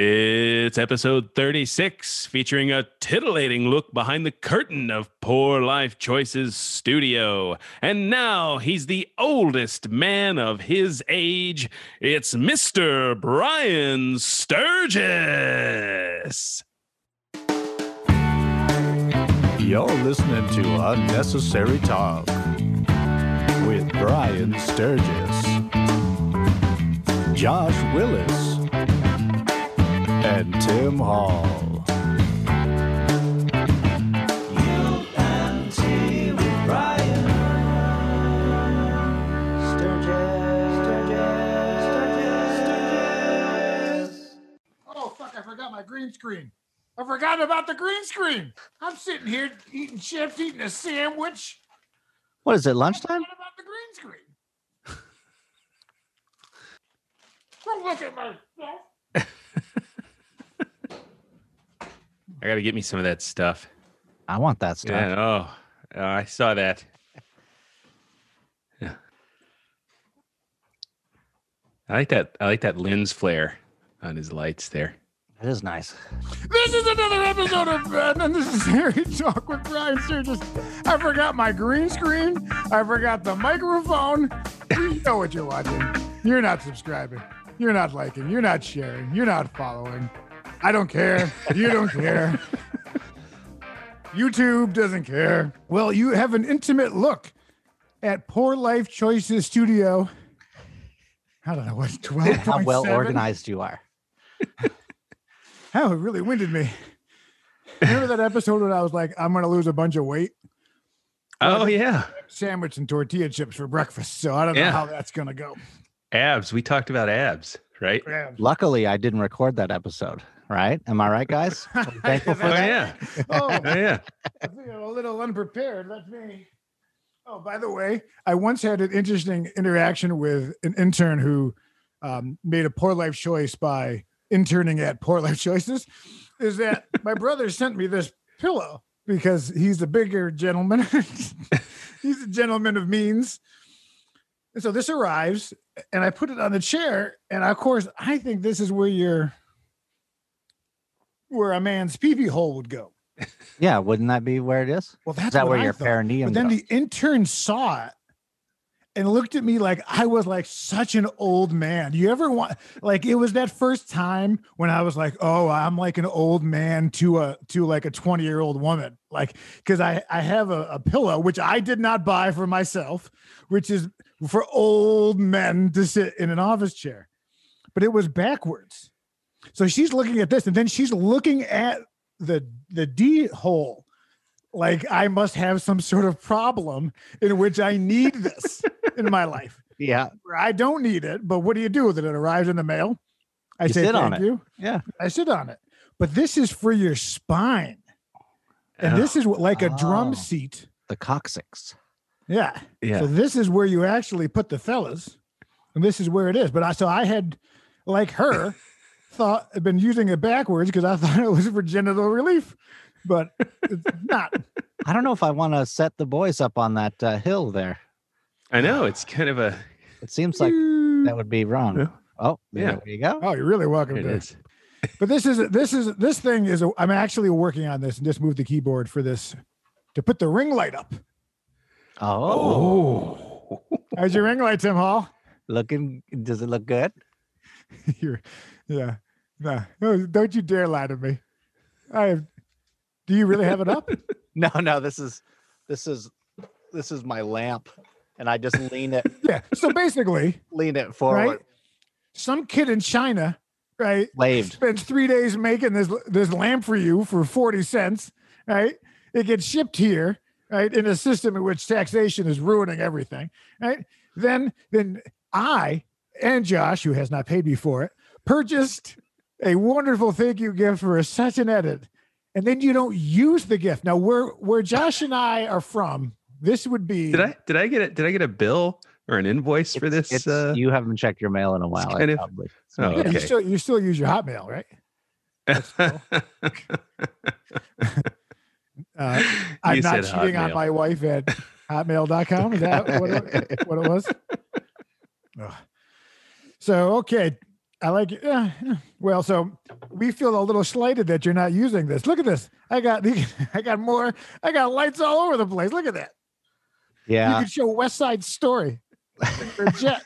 It's episode 36, featuring a titillating look behind the curtain of Poor Life Choices Studio. And now he's the oldest man of his age. It's Mr. Brian Sturgis. You're listening to Unnecessary Talk with Brian Sturgis, Josh Willis, and Tim Hall. Oh fuck! I forgot my green screen. I forgot about the green screen. I'm sitting here eating chips, eating a sandwich. What is it, lunchtime? forgot about the green screen. Don't look at myself. I got to get me some of that stuff. I want that stuff. Yeah, oh, oh, I saw that. Yeah. I like that. I like that lens flare on his lights there. That is nice. This is another episode of uh, Unnecessary Talk with Brian Sturgis. I forgot my green screen. I forgot the microphone. You know what you're watching. You're not subscribing. You're not liking. You're not sharing. You're not following. I don't care. You don't care. YouTube doesn't care. Well, you have an intimate look at Poor Life Choices Studio. I don't know what 12. How well organized you are. Oh, it really winded me. Remember that episode when I was like, I'm going to lose a bunch of weight? Oh yeah, Sandwich and tortilla chips for breakfast. So I don't know how that's going to go. abs. We talked about abs, right? Yeah. Luckily, I didn't record that episode. Right? Am I right, guys? Are you thankful for Oh that? yeah, Oh, oh yeah. I think I'm a little unprepared. Let me. Oh, by the way, I once had an interesting interaction with an intern who um, made a poor life choice by interning at Poor Life Choices. Is that my brother sent me this pillow because he's a bigger gentleman. he's a gentleman of means. And so this arrives, and I put it on the chair. And of course, I think this is where your where a man's pee hole would go. Yeah, wouldn't that be where it is? Well, that's Is that where I your thought. perineum But then goes? the intern saw it and looked at me like I was like such an old man. You ever want like it was that first time when I was like, oh, I'm like an old man to a to like a 20 year old woman. Like because I I have a, a pillow which I did not buy for myself, which is for old men to sit in an office chair, but it was backwards. So she's looking at this, and then she's looking at the the D hole like I must have some sort of problem in which I need this in my life. Yeah. I don't need it, but what do you do with it? It arrives in the mail. I You say sit on thank it. you. Yeah. I sit on it. But this is for your spine. And Oh, this is what, like a Oh. drum seat. The coccyx. Yeah. yeah. So this is where you actually put the fellas. And this is where it is. But I so I had like her thought I'd been using it backwards because I thought it was for genital relief. But it's not. I don't know if I want to set the boys up on that uh, hill there. I know it's kind of a. It seems like that would be wrong. Yeah. Oh, Yeah. there you go. Oh, you're really welcome It to is. But this is this is this thing is I'm actually working on this and just moved the keyboard for this to put the ring light up. Oh, Oh. How's your ring light, Tim Hall? looking. Does it look good? You're, yeah, no, no, don't you dare lie to me. I have. Do you really have it up? No, no. This is this is this is my lamp, and I just lean it yeah. So basically, lean it forward. right? Some kid in China, right, Slaved. spends three days making this this lamp for you for forty cents, right? It gets shipped here, right, in a system in which taxation is ruining everything, right? Then, then I and Josh, who has not paid me for it, purchased a wonderful thank you gift for such an edit, and then you don't use the gift. Now, where where Josh and I are from, this would be. Did I did I get it? Did I get a bill or an invoice for this? it's- uh, you haven't checked your mail in a while. I kind of- probably. Oh, Yeah, you still you still use your Hotmail, right? Uh, I'm not said cheating on my wife at hotmail.com. Is that what it, what it was? Ugh. So, okay. I like it. Yeah, yeah. Well, so we feel a little slighted that you're not using this. Look at this. I got I got more. I got lights all over the place. Look at that. Yeah. You could show West Side Story. You're a jet.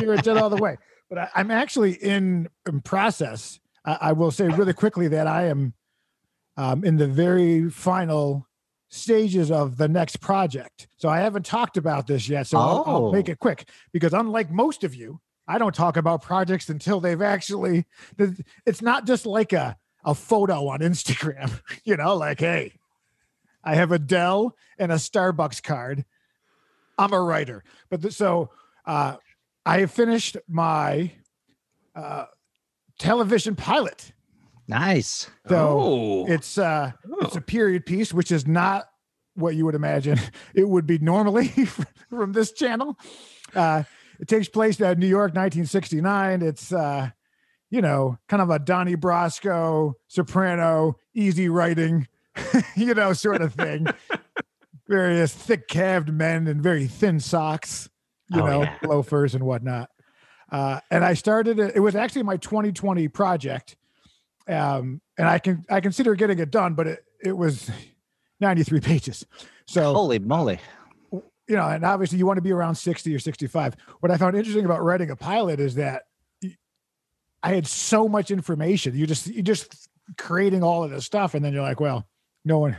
You're a jet all the way. But I, I'm actually in, in process. I, I will say really quickly that I am um, in the very final stages of the next project. So I haven't talked about this yet. So I'll, I'll make Oh. it quick because unlike most of you, I don't talk about projects until they've actually. It's not just like a a photo on Instagram. You know, like hey, I have a Dell and a Starbucks card. I'm a writer, but th- so uh, I have finished my uh, television pilot. Nice. So oh, it's uh, it's oh. a period piece, which is not what you would imagine it would be normally from this channel. Uh, it takes place in New York, 1969. It's uh, you know, kind of a Donnie Brasco, soprano, easy writing, you know, sort of thing. Various thick calved men in very thin socks, you Oh, know, yeah. loafers and whatnot. Uh, and I started it. It was actually my 2020 project, um, and I can I consider getting it done, but it it was 93 pages. So Holy moly. You know, and obviously you want to be around 60 or 65. What I found interesting about writing a pilot is that I had so much information. You just you just creating all of this stuff, and then you're like, well, no one,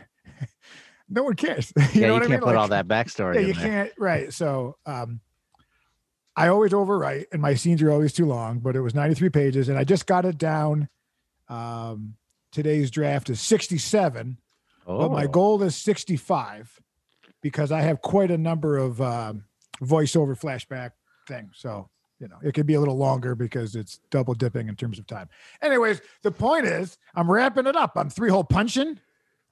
no one cares. you yeah, know you what I can't mean? put Like, all that backstory yeah, in you there. can't. Right. So, um, I always overwrite, and my scenes are always too long. But it was 93 pages, and I just got it down. Um, today's draft is 67 but my Oh. goal is 65 because I have quite a number of um, voiceover flashback things. So, you know, it could be a little longer because it's double dipping in terms of time. Anyways, the point is, I'm wrapping it up. I'm three hole punching.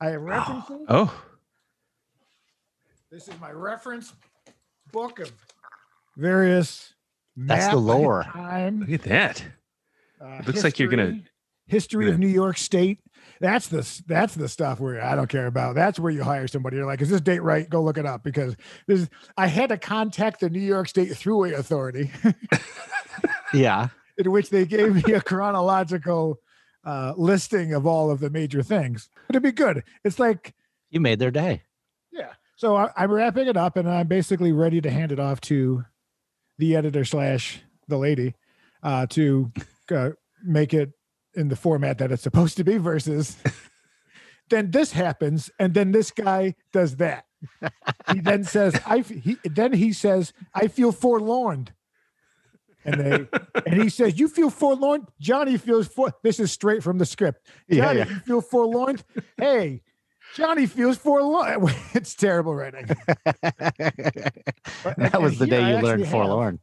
I have references. oh, This is my reference book of various. That's the lore. Time, look at that. uh, It looks like you're gonna- history- history of New York State. That's the that's the stuff where I don't care about. That's where you hire somebody. You're like, is this date right? Go look it up because this. I had to contact the New York State Thruway Authority, Yeah. in which they gave me a chronological uh, listing of all of the major things. It'd be good. It's like You made their day. yeah. So I, I'm wrapping it up, and I'm basically ready to hand it off to the editor slash the lady uh, to uh, make it in the format that it's supposed to be. Versus, then this happens, and then this guy does that. He then says, "I." He then he says, "I feel forlorn." And they and he says, "You feel forlorn." Johnny feels for. This is straight from the script. Yeah, Johnny, yeah. you feel forlorn. hey, Johnny feels forlorn. it's terrible writing. That was the I day you learned have- forlorn.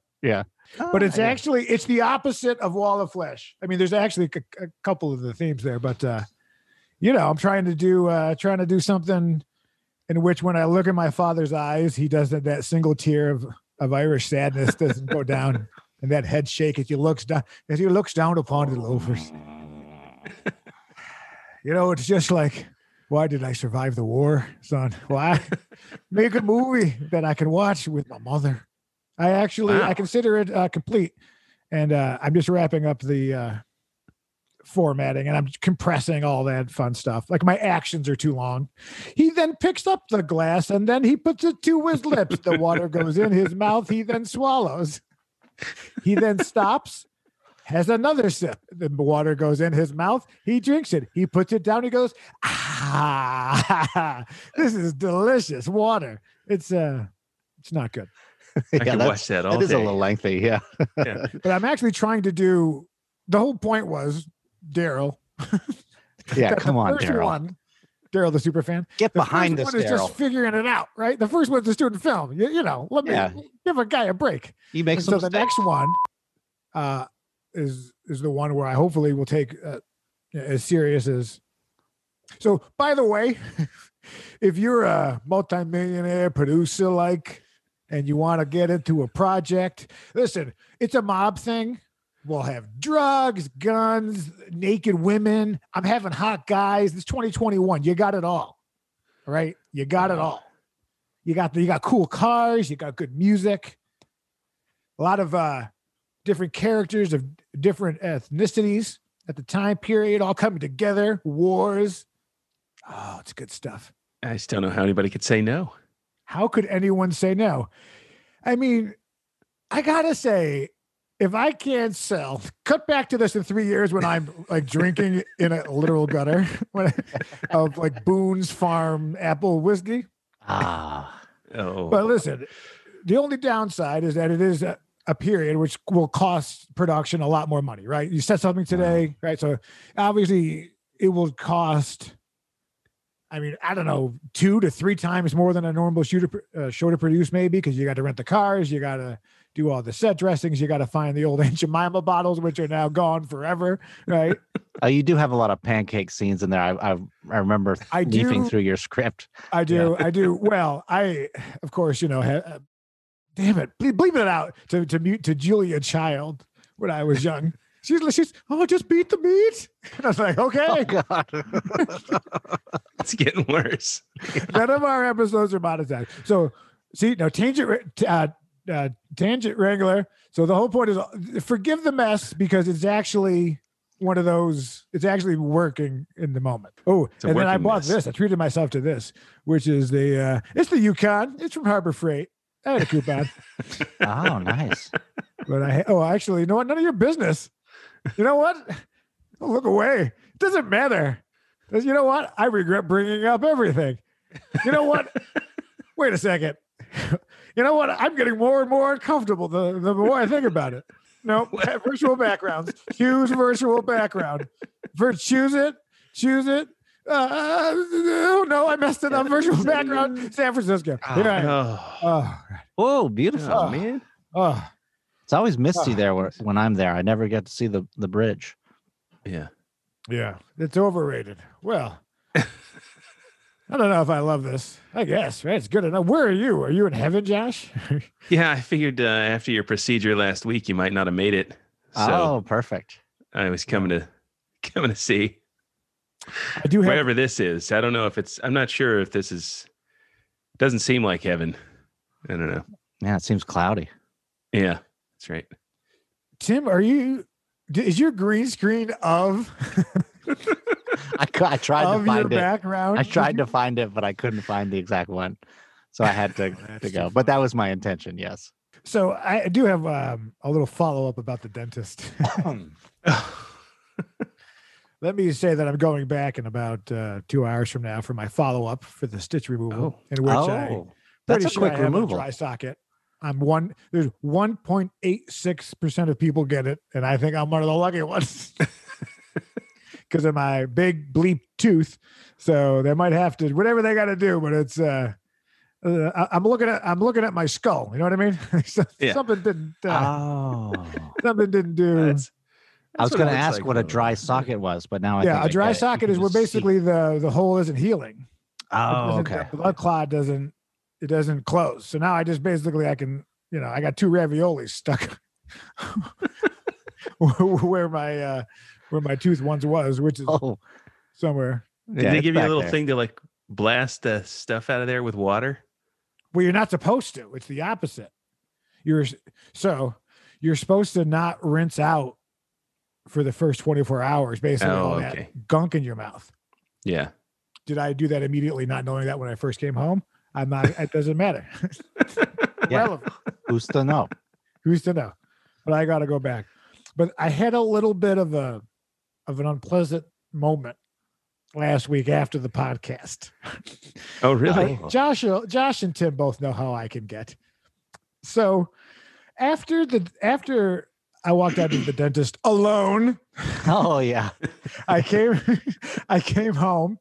Yeah. But it's I- actually it's the opposite of Wall of Flesh. I mean, there's actually a, a couple of the themes there, but uh, you know, I'm trying to do uh, trying to do something in which when I look in my father's eyes, he doesn't that single tear of of Irish sadness doesn't go down, and that head shake as he looks down as he looks down upon the loafers. You know, it's just like, why did I survive the war, son? Why make a movie that I can watch with my mother? I actually I consider it uh, complete, and uh, I'm just wrapping up the uh, formatting and I'm compressing all that fun stuff. Like my actions are too long. He then picks up the glass and then he puts it to his lips. The water goes in his mouth. He then swallows. He then stops, has another sip. The water goes in his mouth. He drinks it. He puts it down. He goes, ah, this is delicious water. It's uh, it's not good. I yeah, could that's- watch that all It is a little lengthy. Yeah. But I'm actually trying to do. The whole point was Daryl. Yeah. Come on, Daryl. Daryl the super fan. Get The behind first us, one is Daryl. just figuring it out, right? The first one's a student film. You, you know, let me Yeah. give a guy a break. You make And some so the next one uh, is is the one where I hopefully will take uh, as serious as. So, by the way, if you're a multimillionaire producer like, and you want to get into a project, listen, it's a mob thing. We'll have drugs, guns, naked women. I'm having hot guys. It's 2021. You got it all. Right. You got it all. You got the, you got cool cars, you got good music. A lot of uh different characters of different ethnicities at the time period, all coming together, wars. Oh, it's good stuff. I just don't know how anybody could say no. How could anyone say no? I mean, I gotta say, if I can't sell, cut back to this in three years when I'm like drinking in a literal gutter when, of like Boone's Farm apple whiskey. Ah, Oh, But listen, the only downside is that it is a, a period which will cost production a lot more money, right? You set something today, right? So obviously it will cost. I mean, I don't know, two to three times more than a normal show to, uh, show to produce, maybe, because you got to rent the cars, you got to do all the set dressings, you got to find the old Aunt Jemima bottles, which are now gone forever, right? uh, you do have a lot of pancake scenes in there. I I, I remember I leafing do. through your script. I do. I do. Well, I, of course, you know, ha- damn it, ble- bleeping it out to to mute to Julia Child when I was young. She's she's oh, just beat the meat. And I was like, okay. Oh God. it's getting worse. None of our episodes are monetized. So see, no tangent, Wra- uh, uh, tangent wrangler. So the whole point is uh, forgive the mess because it's actually one of those. It's actually working in the moment. Oh, and then I bought mess. this. I treated myself to this, which is the. uh It's the Yukon. It's from Harbor Freight. I had a coupon, oh, nice. but I oh actually, you know what? None of your business. You know what? Don't look away. It doesn't matter. 'Cause You know what? I regret bringing up everything. You know what? Wait a second. You know what? I'm getting more and more uncomfortable the, the more I think about it. No, virtual backgrounds. Choose virtual background. For choose it. Choose it. Uh, oh no, I messed it up. Virtual background. San Francisco. Here I am. Oh, Oh, Oh, beautiful. oh, man. oh. It's always misty Oh, there where, when I'm there. I never get to see the the bridge. Yeah. Yeah, it's overrated. Well, I don't know if I love this. I guess right. It's good enough. Where are you? Are you in heaven, Josh? Yeah, I figured uh, after your procedure last week, you might not have made it. So oh, perfect. I was coming to coming to see I do have. wherever this is. I don't know if it's. I'm not sure if this is. Doesn't seem like heaven. I don't know. Yeah, it seems cloudy. Yeah, that's right. Tim, are you? Is your green screen of I, cou- I tried of to your find it. background? I tried to find it, but I couldn't find the exact one. So I had to, to go. But that was my intention. Yes. So I do have um, a little follow up about the dentist. Let me say that I'm going back in about uh, two hours from now for my follow up for the stitch removal, Oh. in which I oh, that's pretty a sure I quick have removal. dry socket. I'm one. There's 1.86 percent of people get it, and I think I'm one of the lucky ones because of my big bleep tooth. So they might have to whatever they got to do, but it's. uh uh, I- I'm looking at I'm looking at my skull. You know what I mean? So- Yeah. Something didn't uh, Oh, something didn't do. That's, I was that's what it going to ask like what a dry socket was, but now I yeah, think a I dry get socket is where just see- basically the the hole isn't healing. Oh, okay. The blood clot doesn't it doesn't close. So now I just basically I can you know I got two raviolis stuck where my uh where my tooth once was, which is Oh, somewhere. Did Yeah, they give you a little there. thing to like blast the stuff out of there with water? Well, you're not supposed to. It's the opposite. You're so you're supposed to not rinse out for the first 24 hours, basically Oh, all okay. that gunk in your mouth. Yeah. Did I do that immediately, not knowing that when I first came home? I'm not. It doesn't matter. Yeah. Who's to know? Who's to know? But I got to go back. But I had a little bit of a of an unpleasant moment last week after the podcast. Oh, really? Like, Josh, Josh, and Tim both know how I can get. So after the after I walked out of the dentist alone, Oh, yeah. I came I came home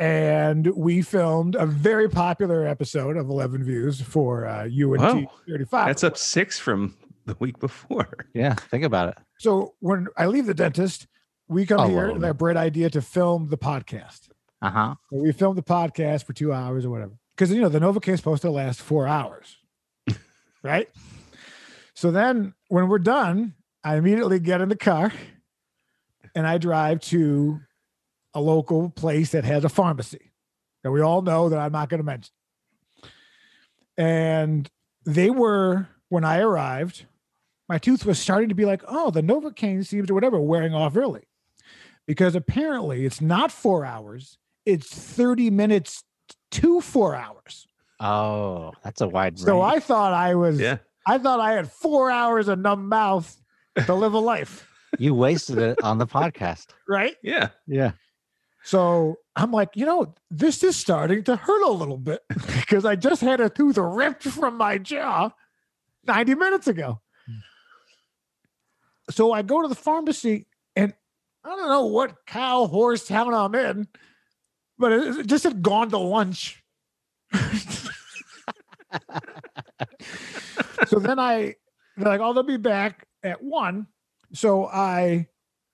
and we filmed a very popular episode of 11 views for uh UNT Wow. 35. That's up six from the week before. Yeah. Think about it. So when I leave the dentist, we come here Alone. and I bright idea to film the podcast. Uh huh. So we filmed the podcast for two hours or whatever. Because you know the Novocaine is supposed to last four hours. right? So then when we're done, I immediately get in the car and I drive to a local place that has a pharmacy that we all know that I'm not going to mention. And they were, when I arrived, my tooth was starting to be like, oh, the Novocaine seems to whatever wearing off early. Because apparently it's not four hours, it's 30 minutes to four hours. Oh, that's a wide range. So I thought I was, Yeah. I thought I had four hours of numb mouth to live a life, you wasted it on the podcast. right? Yeah. Yeah. So I'm like, you know, this is starting to hurt a little bit because I just had a tooth ripped from my jaw 90 minutes ago. Hmm. So I go to the pharmacy and I don't know what cow horse town I'm in, but it it just had gone to lunch. so then I, they're like, oh, they'll be back at one. So I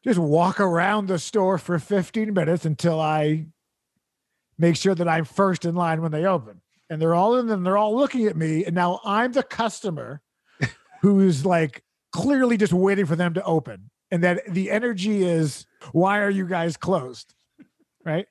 just walk around the store for 15 minutes until I make sure that I'm first in line when they open. And they're all in and they're all looking at me. And now I'm the customer who's like clearly just waiting for them to open. And that the energy is, why are you guys closed? Right.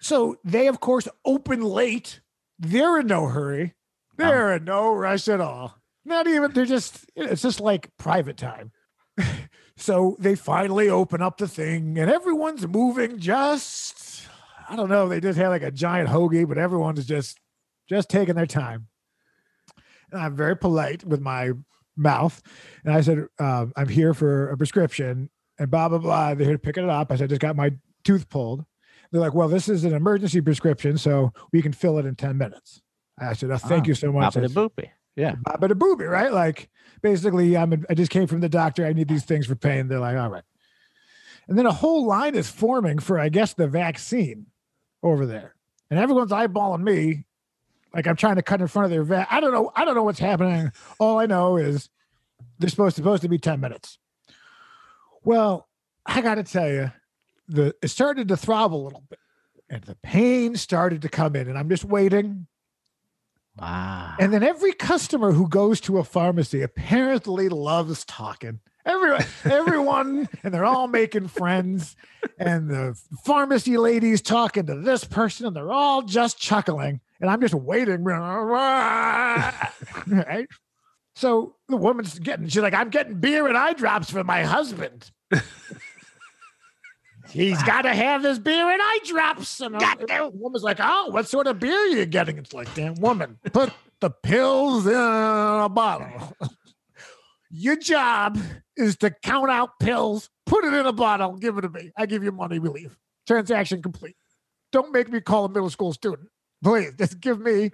So they, of course, open late. They're in no hurry. They're um. in no rush at all. Not even, they're just, it's just like private time. So they finally open up the thing and everyone's moving just I don't know, they just had like a giant hoagie, but everyone's just just taking their time. And I'm very polite with my mouth. And I said, um, I'm here for a prescription and blah blah blah. They're here to pick it up. I said, I just got my tooth pulled. They're like, Well, this is an emergency prescription, so we can fill it in 10 minutes. I said, oh, thank Ah, you so much. Papa the boopy. Yeah. but a booby, right? Like basically, I'm a, I just came from the doctor. I need these things for pain. They're like, all right. And then a whole line is forming for, I guess, the vaccine over there, and everyone's eyeballing me, like I'm trying to cut in front of their vet. I don't know. I don't know what's happening. All I know is they're supposed supposed to be ten minutes. Well, I got to tell you, the it started to throb a little bit, and the pain started to come in, and I'm just waiting. Wow. And then every customer who goes to a pharmacy apparently loves talking. Everyone, everyone, and they're all making friends. And the pharmacy lady's talking to this person, and they're all just chuckling. And I'm just waiting. Right? So the woman's getting, she's like, I'm getting beer and eye drops for my husband. He's ah. got to have his beer and eye drops. And the woman's like, Oh, what sort of beer are you getting? It's like, damn woman, put the pills in a bottle. Your job is to count out pills, put it in a bottle, give it to me. I give you money, we leave. Transaction complete. Don't make me call a middle school student. Please, just give me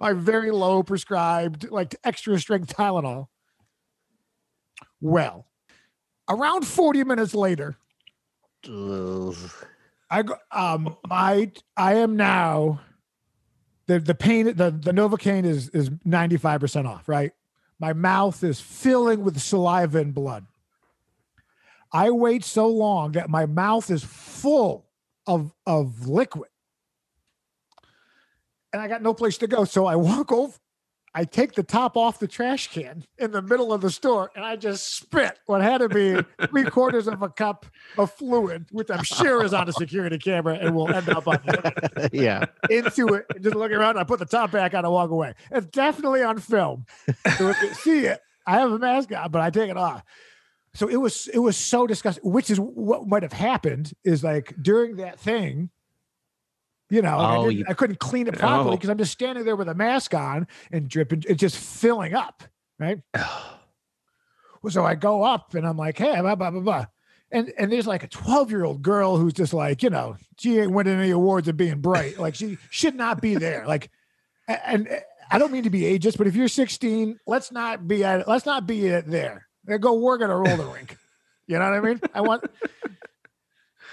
my very low prescribed, like extra strength Tylenol. Well, around 40 minutes later. I go, um my I am now the the pain the the Novocaine is is 95% off, right? My mouth is filling with saliva and blood. I wait so long that my mouth is full of of liquid. And I got no place to go. So I walk over, I take the top off the trash can in the middle of the store and I just spit what had to be three quarters of a cup of fluid, which I'm sure is on a security camera and will end up on yeah. into it and just looking around. I put the top back on and walk away. It's definitely on film. So if you see it, I have a mask on, but I take it off. So it was it was so disgusting. Which is what might have happened is like during that thing, you know, I, Oh, didn't- you- I couldn't clean it properly Oh. because I'm just standing there with a mask on and dripping, it's just filling up, right? So I go up and I'm like, hey, blah, blah, blah, blah. And, and there's like a 12 year old girl who's just like, you know, she ain't winning any awards of being bright. Like she should not be there. Like, and uh, I don't mean to be ageist, but if you're 16, let's not be at it. let's not be at there. Uh, Go work at a roller rink. You know what I mean? I want.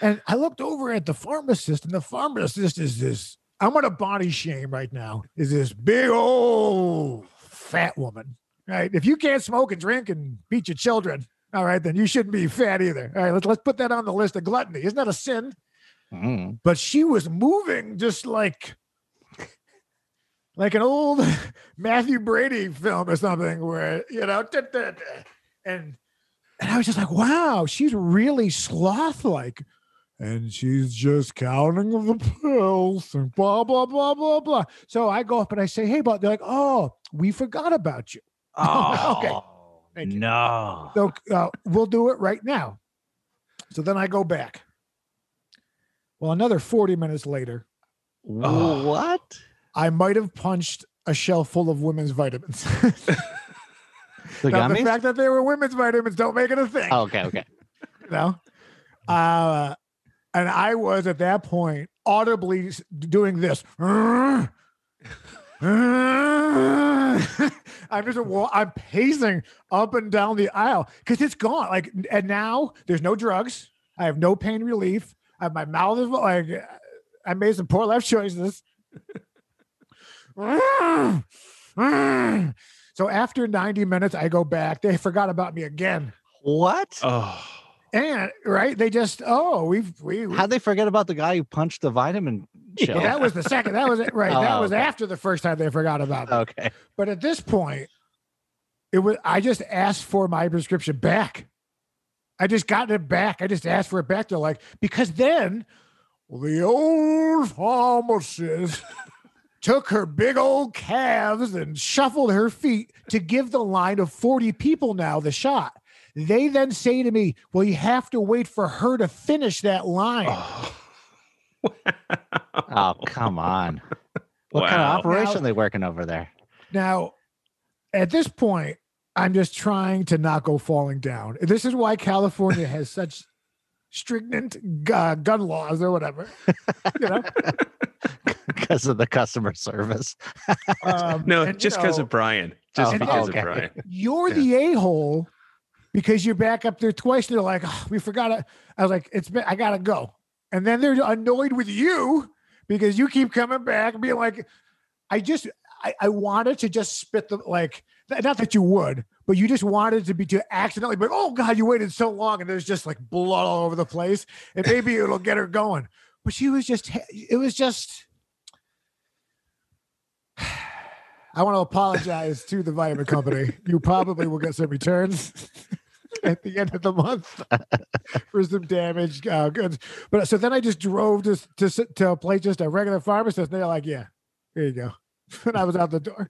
And I looked over at the pharmacist, and the pharmacist is this. I'm gonna body shame right now. Is this big old fat woman? Right? If you can't smoke and drink and beat your children, all right, then you shouldn't be fat either. All right, let's let's put that on the list of gluttony. Isn't that a sin? Mm. but she was moving just like like an old Matthew Brady film or something where you know da, da, da. and and I was just like wow she's really sloth like and she's just counting the pills and blah blah blah blah blah so I go up and I say hey but they're like oh we forgot about you Oh, okay Thank you. No. So uh, we'll do it right now. So then I go back. Well, another 40 minutes later, Oh. What? I might have punched a shelf full of women's vitamins. The Now, the fact that they were women's vitamins don't make it a thing. Oh, okay, okay. you know? Uh, and I was at that point audibly doing this. I'm just wa- I'm pacing up and down the aisle because it's gone. Like, and now there's no drugs. I have no pain relief. I have my mouth is like uh, I made some poor life choices. so after 90 minutes, I go back. They forgot about me again. What? Oh, And right, they just oh we've we How'd they forget about the guy who punched the vitamin shell? well, that was the second that was it right that Oh, was okay. after the first time they forgot about me. okay. But at this point, it was I just asked for my prescription back. I just got it back. I just asked for it back. They're like because then the old pharmacist took her big old calves and shuffled her feet to give the line of 40 people now the shot. They then say to me, Well, you have to wait for her to finish that line. oh. Oh, come on. What kind of operation Now- are they working over there? Now, at this point, I'm just trying to not go falling down. This is why California has such stringent uh, gun laws or whatever. You know, Because of the customer service. um, No, and, just because know, of Brian. Just Oh, because okay. of Brian. you're Yeah. the a hole because you're back up there twice. They're like, "Oh, we forgot it. I was like, it's been, I gotta go. And then they're annoyed with you because you keep coming back and being like, I just, I, I wanted to just spit the like, not that you would, but you just wanted to be to accidentally but oh God, you waited so long and there's just like blood all over the place. And maybe it'll get her going. But she was just, it was just, I want to apologize to the vitamin company. You probably will get some returns at the end of the month for some damaged uh, goods. But so then I just drove to to to play just a regular pharmacist. And they're like, "Yeah, here you go," and I was out the door.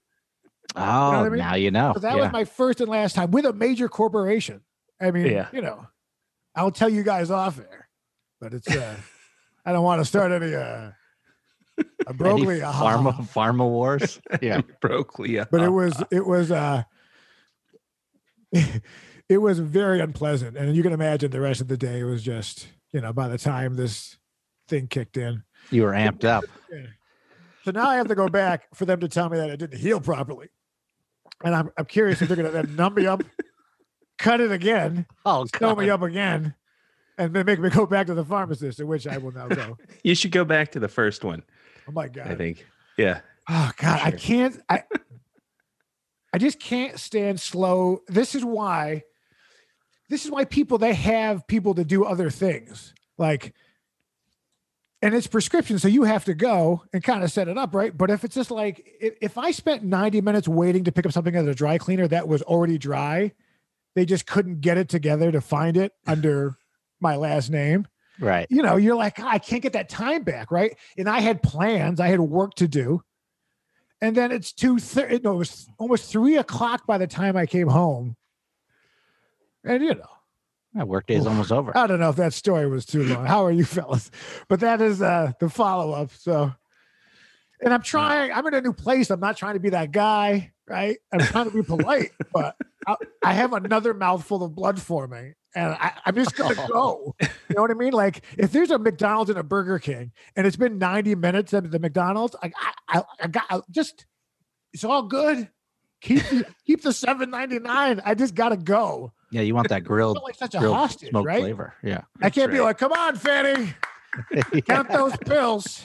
Oh, what I mean? now you know. So that yeah. was my first and last time with a major corporation. I mean, Yeah. you know, I'll tell you guys off air, but it's uh, I don't want to start any uh, a Any broglie, pharma, pharma wars. Yeah. Broke Leah. but it was it was uh it was very unpleasant and you can imagine the rest of the day was just you know by the time this thing kicked in You were amped up. so now i have to go back for them to tell me that it didn't heal properly and i'm, I'm curious if they're going to then numb me up cut it again Oh, sew me up again and then make me go back to the pharmacist in which i will now go You should go back to the first one. Oh my god I think. Yeah. Oh God, I can't. I I just can't stand slow. This is why. This is why people they have people to do other things like. And it's prescription, so you have to go and kind of set it up, right? But if it's just like if, if I spent 90 minutes waiting to pick up something at a dry cleaner that was already dry, they just couldn't get it together to find it under my last name Right. you know, you're like, I can't get that time back, right? And I had plans, I had work to do. And then it's two thirty. No, it was almost three o'clock by the time I came home. And you know, My workday's almost over. I don't know if that story was too long. How are you fellas? But that is uh the follow-up. So and I'm trying, I'm in a new place. I'm not trying to be that guy, right? I'm trying to be polite, but I, I have another mouthful of blood forming. And I, I'm just gonna go. You know what I mean? Like if there's a McDonald's and a Burger King, and it's been 90 minutes at the McDonald's, I, I, I, I got I just, it's all good. Keep the, keep the 7.99. I just gotta go. Yeah, you want that grilled, like such a grilled hostage, right? flavor. Yeah. I can't be like, come on, Fanny, count those pills.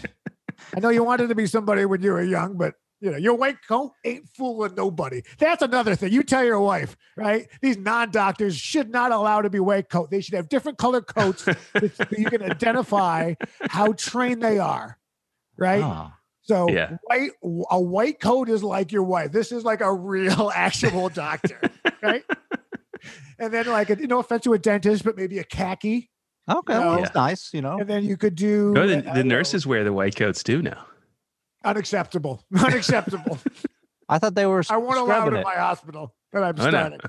I know you wanted to be somebody when you were young, but you know, your white coat ain't fooling nobody. That's another thing. You tell your wife, right? These non-doctors should not allow to be white coat. They should have different color coats that so you can identify how trained they are, right? Oh, So Yeah. white a white coat is like your wife. This is like a real actual doctor, right? and then like a, no offense to a dentist, but maybe a khaki. okay. Well, No. it's nice, you know. And then you could do No, I the, don't know, nurses wear the white coats too now. Unacceptable. Unacceptable. I thought they were I won't allow it in my hospital that I'm I starting.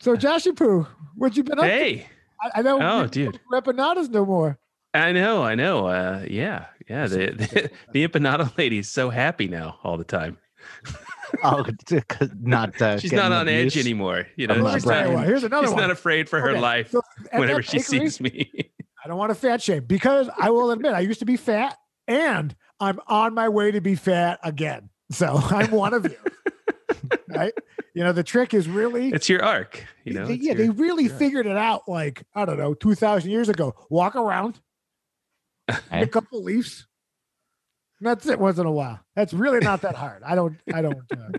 So Joshy Poo, what you been up to? Hey, I, I know. Oh, dude. don't empanadas no more. I know, I know. Uh, yeah, yeah. The the, the empanada lady's so happy now all the time. Oh, not. Uh, She's not on edge abuse. anymore. You know, the Let me she's not, you Here's another she's one. not afraid for her Okay, life so whenever she bakery, sees me. I don't want to fat shame because I will admit I used to be fat and I'm on my way to be fat again. So I'm one of you. right? You know, the trick is really it's your arc. You know, they- yeah, your- they really figured it out like, I don't know, 2000 years ago. Walk around, pick a couple leaves. And that's it once in a while. That's really not that hard. I don't, I don't, uh,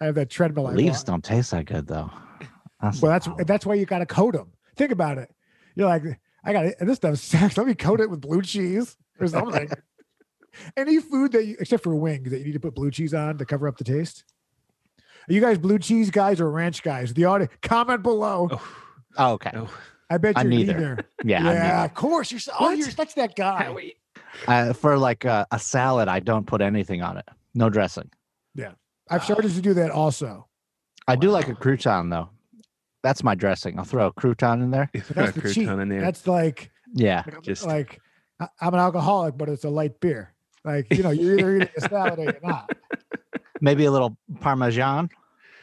I have that treadmill. Leaves walk. don't taste that good though. That's Well, that's problem. that's why you got to coat them. Think about it. You're like, I got it. this stuff sucks. Let me coat it with blue cheese or something. Any food that you, except for wings, that you need to put blue cheese on to cover up the taste. Are you guys blue cheese guys or ranch guys? The audience comment below. Oh, Oh, okay. no. I bet I'm you're neither. neither. Yeah. Yeah, neither. of course. You're so, oh, you're such that guy. Uh, for like a, a salad, I don't put anything on it. No dressing. Yeah, I've started to do that also. I do like a crouton though. That's my dressing. I'll throw a crouton in there. throw that's a the cheat. crouton in there. That's like, Yeah. like, Just- like I'm an alcoholic, but it's a light beer. Like you know, you're either eating a salad or you're not. Maybe a little parmesan.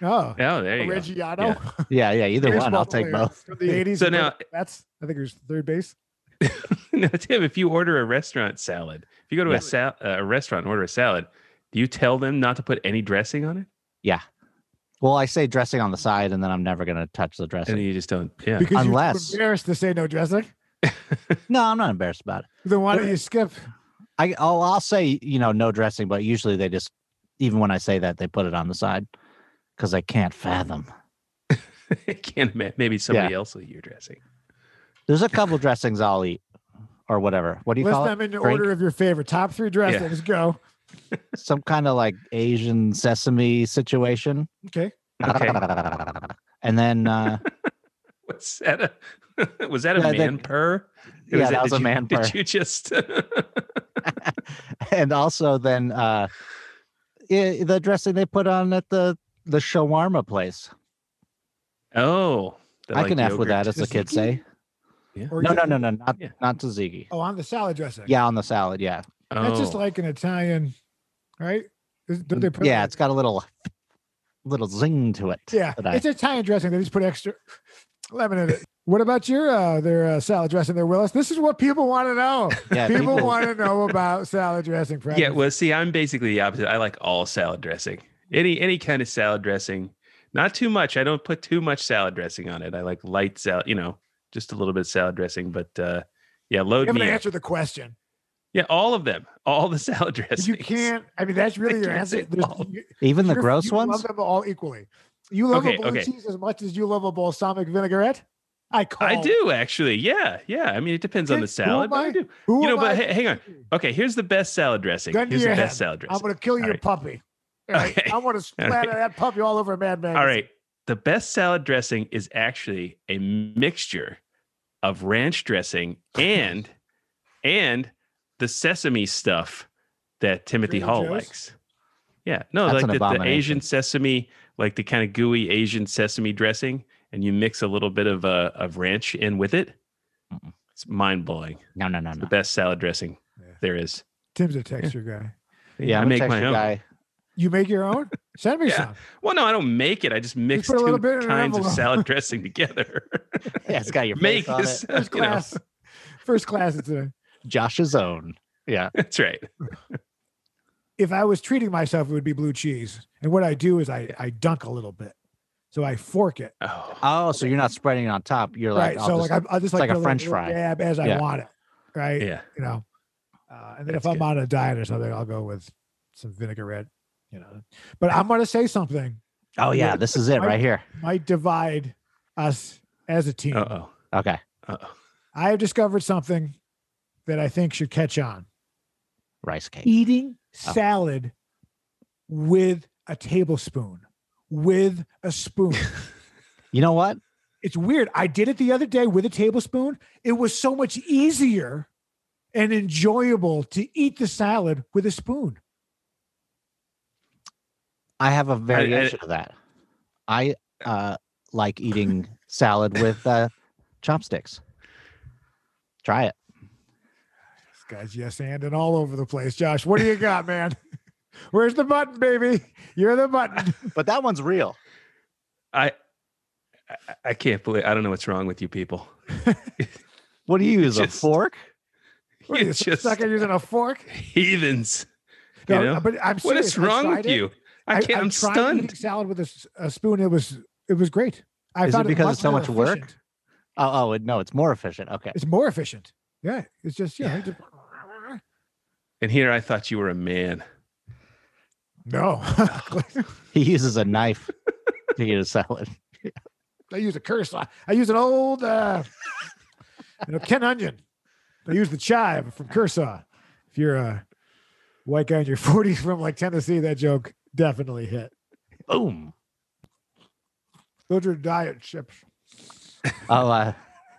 Oh, oh, there you go. Reggiano. Yeah, yeah. Either Here's one. I'll take both. From the 80s. So now- that's I think it was third base. now, Tim, if you order a restaurant salad, if you go to Yeah. a, sal- uh, a restaurant and order a salad, do you tell them not to put any dressing on it? Yeah. Well, I say dressing on the side, and then I'm never gonna touch the dressing. then you just don't. Yeah. Because you're Unless- embarrassed to say no dressing. No, I'm not embarrassed about it. Then why don't you skip? I I'll, I'll say you know no dressing, but usually they just even when I say that they put it on the side because I can't fathom. I can't imagine. Maybe somebody else will eat your dressing. There's a couple dressings I'll eat or whatever. What do you List call them it? in the Drink? order of your favorite. Top three dressings. Go. Some kind of like Asian sesame situation. Okay. Okay. And then uh, Was that a was that a Yeah, that- man purr? Or yeah, that was did a you- man purr. Did you just? and also then uh, i- the dressing they put on at the the shawarma place. oh, the, I like, can f with that, as the kids say. Yeah. No, no, no, no, not Yeah. not tzatziki. Oh, on the salad dressing. Yeah, on the salad. Yeah, That's just Oh. like an Italian, right? Is- Don't they put yeah. like- It's got a little little zing to it. yeah. that I- It's Italian dressing. They just put extra lemon in it. What about your uh their uh, salad dressing there, Willis? This is what people want to know. Yeah, people, people- want to know about salad dressing. Yeah, well, see, I'm basically the opposite. I like all salad dressing. Any any kind of salad dressing. Not too much. I don't put too much salad dressing on it. I like light salad, you know, just a little bit of salad dressing. But uh yeah, you load haven't me up. answered the question. Yeah, all of them. All the salad dressings. You can't. I mean, that's really your can't answer. say There's- all. you- Even the gross you ones. Love them all equally. You love Okay, a blue okay. cheese as much as you love a balsamic vinaigrette. I call. I do actually. Yeah, yeah. I mean, it depends on Kid, the who salad, am but I I? do. Who You know, am but I? hang on. Okay, here's the best salad dressing. Gun to here's the your best salad dressing. I'm going to kill your right. puppy. All right? Okay. I want to splatter that puppy all over Mad Men. All right. The best salad dressing is actually a mixture of ranch dressing and and the sesame stuff that Timothy Hall likes. Yeah. No, That's like an the, the. Asian sesame, like the kind of gooey Asian sesame dressing, and you mix a little bit of uh, of ranch in with it. Mm-mm. It's mind blowing. No, no, no, The no. best salad dressing Yeah. there is. Tim's a texture guy. Yeah, I I'm make my own. guy. You make your own? Send me Yeah. some. Well, no, I don't make it. I just mix put a little two bit kinds of salad dressing together. Yeah, it's got your make face on this. it. First you know. class. First class today. Josh's own. Yeah. That's right. If I was treating myself, it would be blue cheese. And what I do is I, I dunk a little bit. So I fork it. Oh, Oh, so you're not spreading it on top. You're like, right. I'll So just- like I, I just like, like a put French little fry. Dab as I want it. Right. yeah. You know. Uh, and then That's if I'm good. on a diet or something, I'll go with some vinaigrette. You know. But I'm gonna say something oh yeah, this is it I- right here. might divide us as a team. Uh oh. Okay. Uh oh. I have discovered something that I think should catch on. Rice cake. Eating. Salad with a tablespoon, with a spoon. You know what? it's weird. I did it the other day with a tablespoon. It was so much easier and enjoyable to eat the salad with a spoon. I have a variation of that. I uh like eating salad with uh, chopsticks. Try it. This guy's yes and and all over the place. Josh, what do you got, man? Where's the button, baby? You're the button. But that one's real. I, I I can't believe I don't know what's wrong with you people. What do you use? Just- a fork? What are you just stuck at using a fork? heathens. You know? but I'm What is serious. I wrong with it. you? I can't. I, am tried stunned. eating salad with a spoon. It was it was great. I Is it because much it's so more much work? Oh, oh no, it's more efficient. Okay. It's more efficient. Yeah, it's just yeah. Yeah. Just- And here I thought you were a man. no, He uses a knife to eat a salad. I use a curse. I I use an old uh, you know Ken Onion. I use the chive from Kershaw. If you're a white guy in your 40s from like Tennessee, that joke definitely hit. Boom. Those are diet chips. Oh, uh,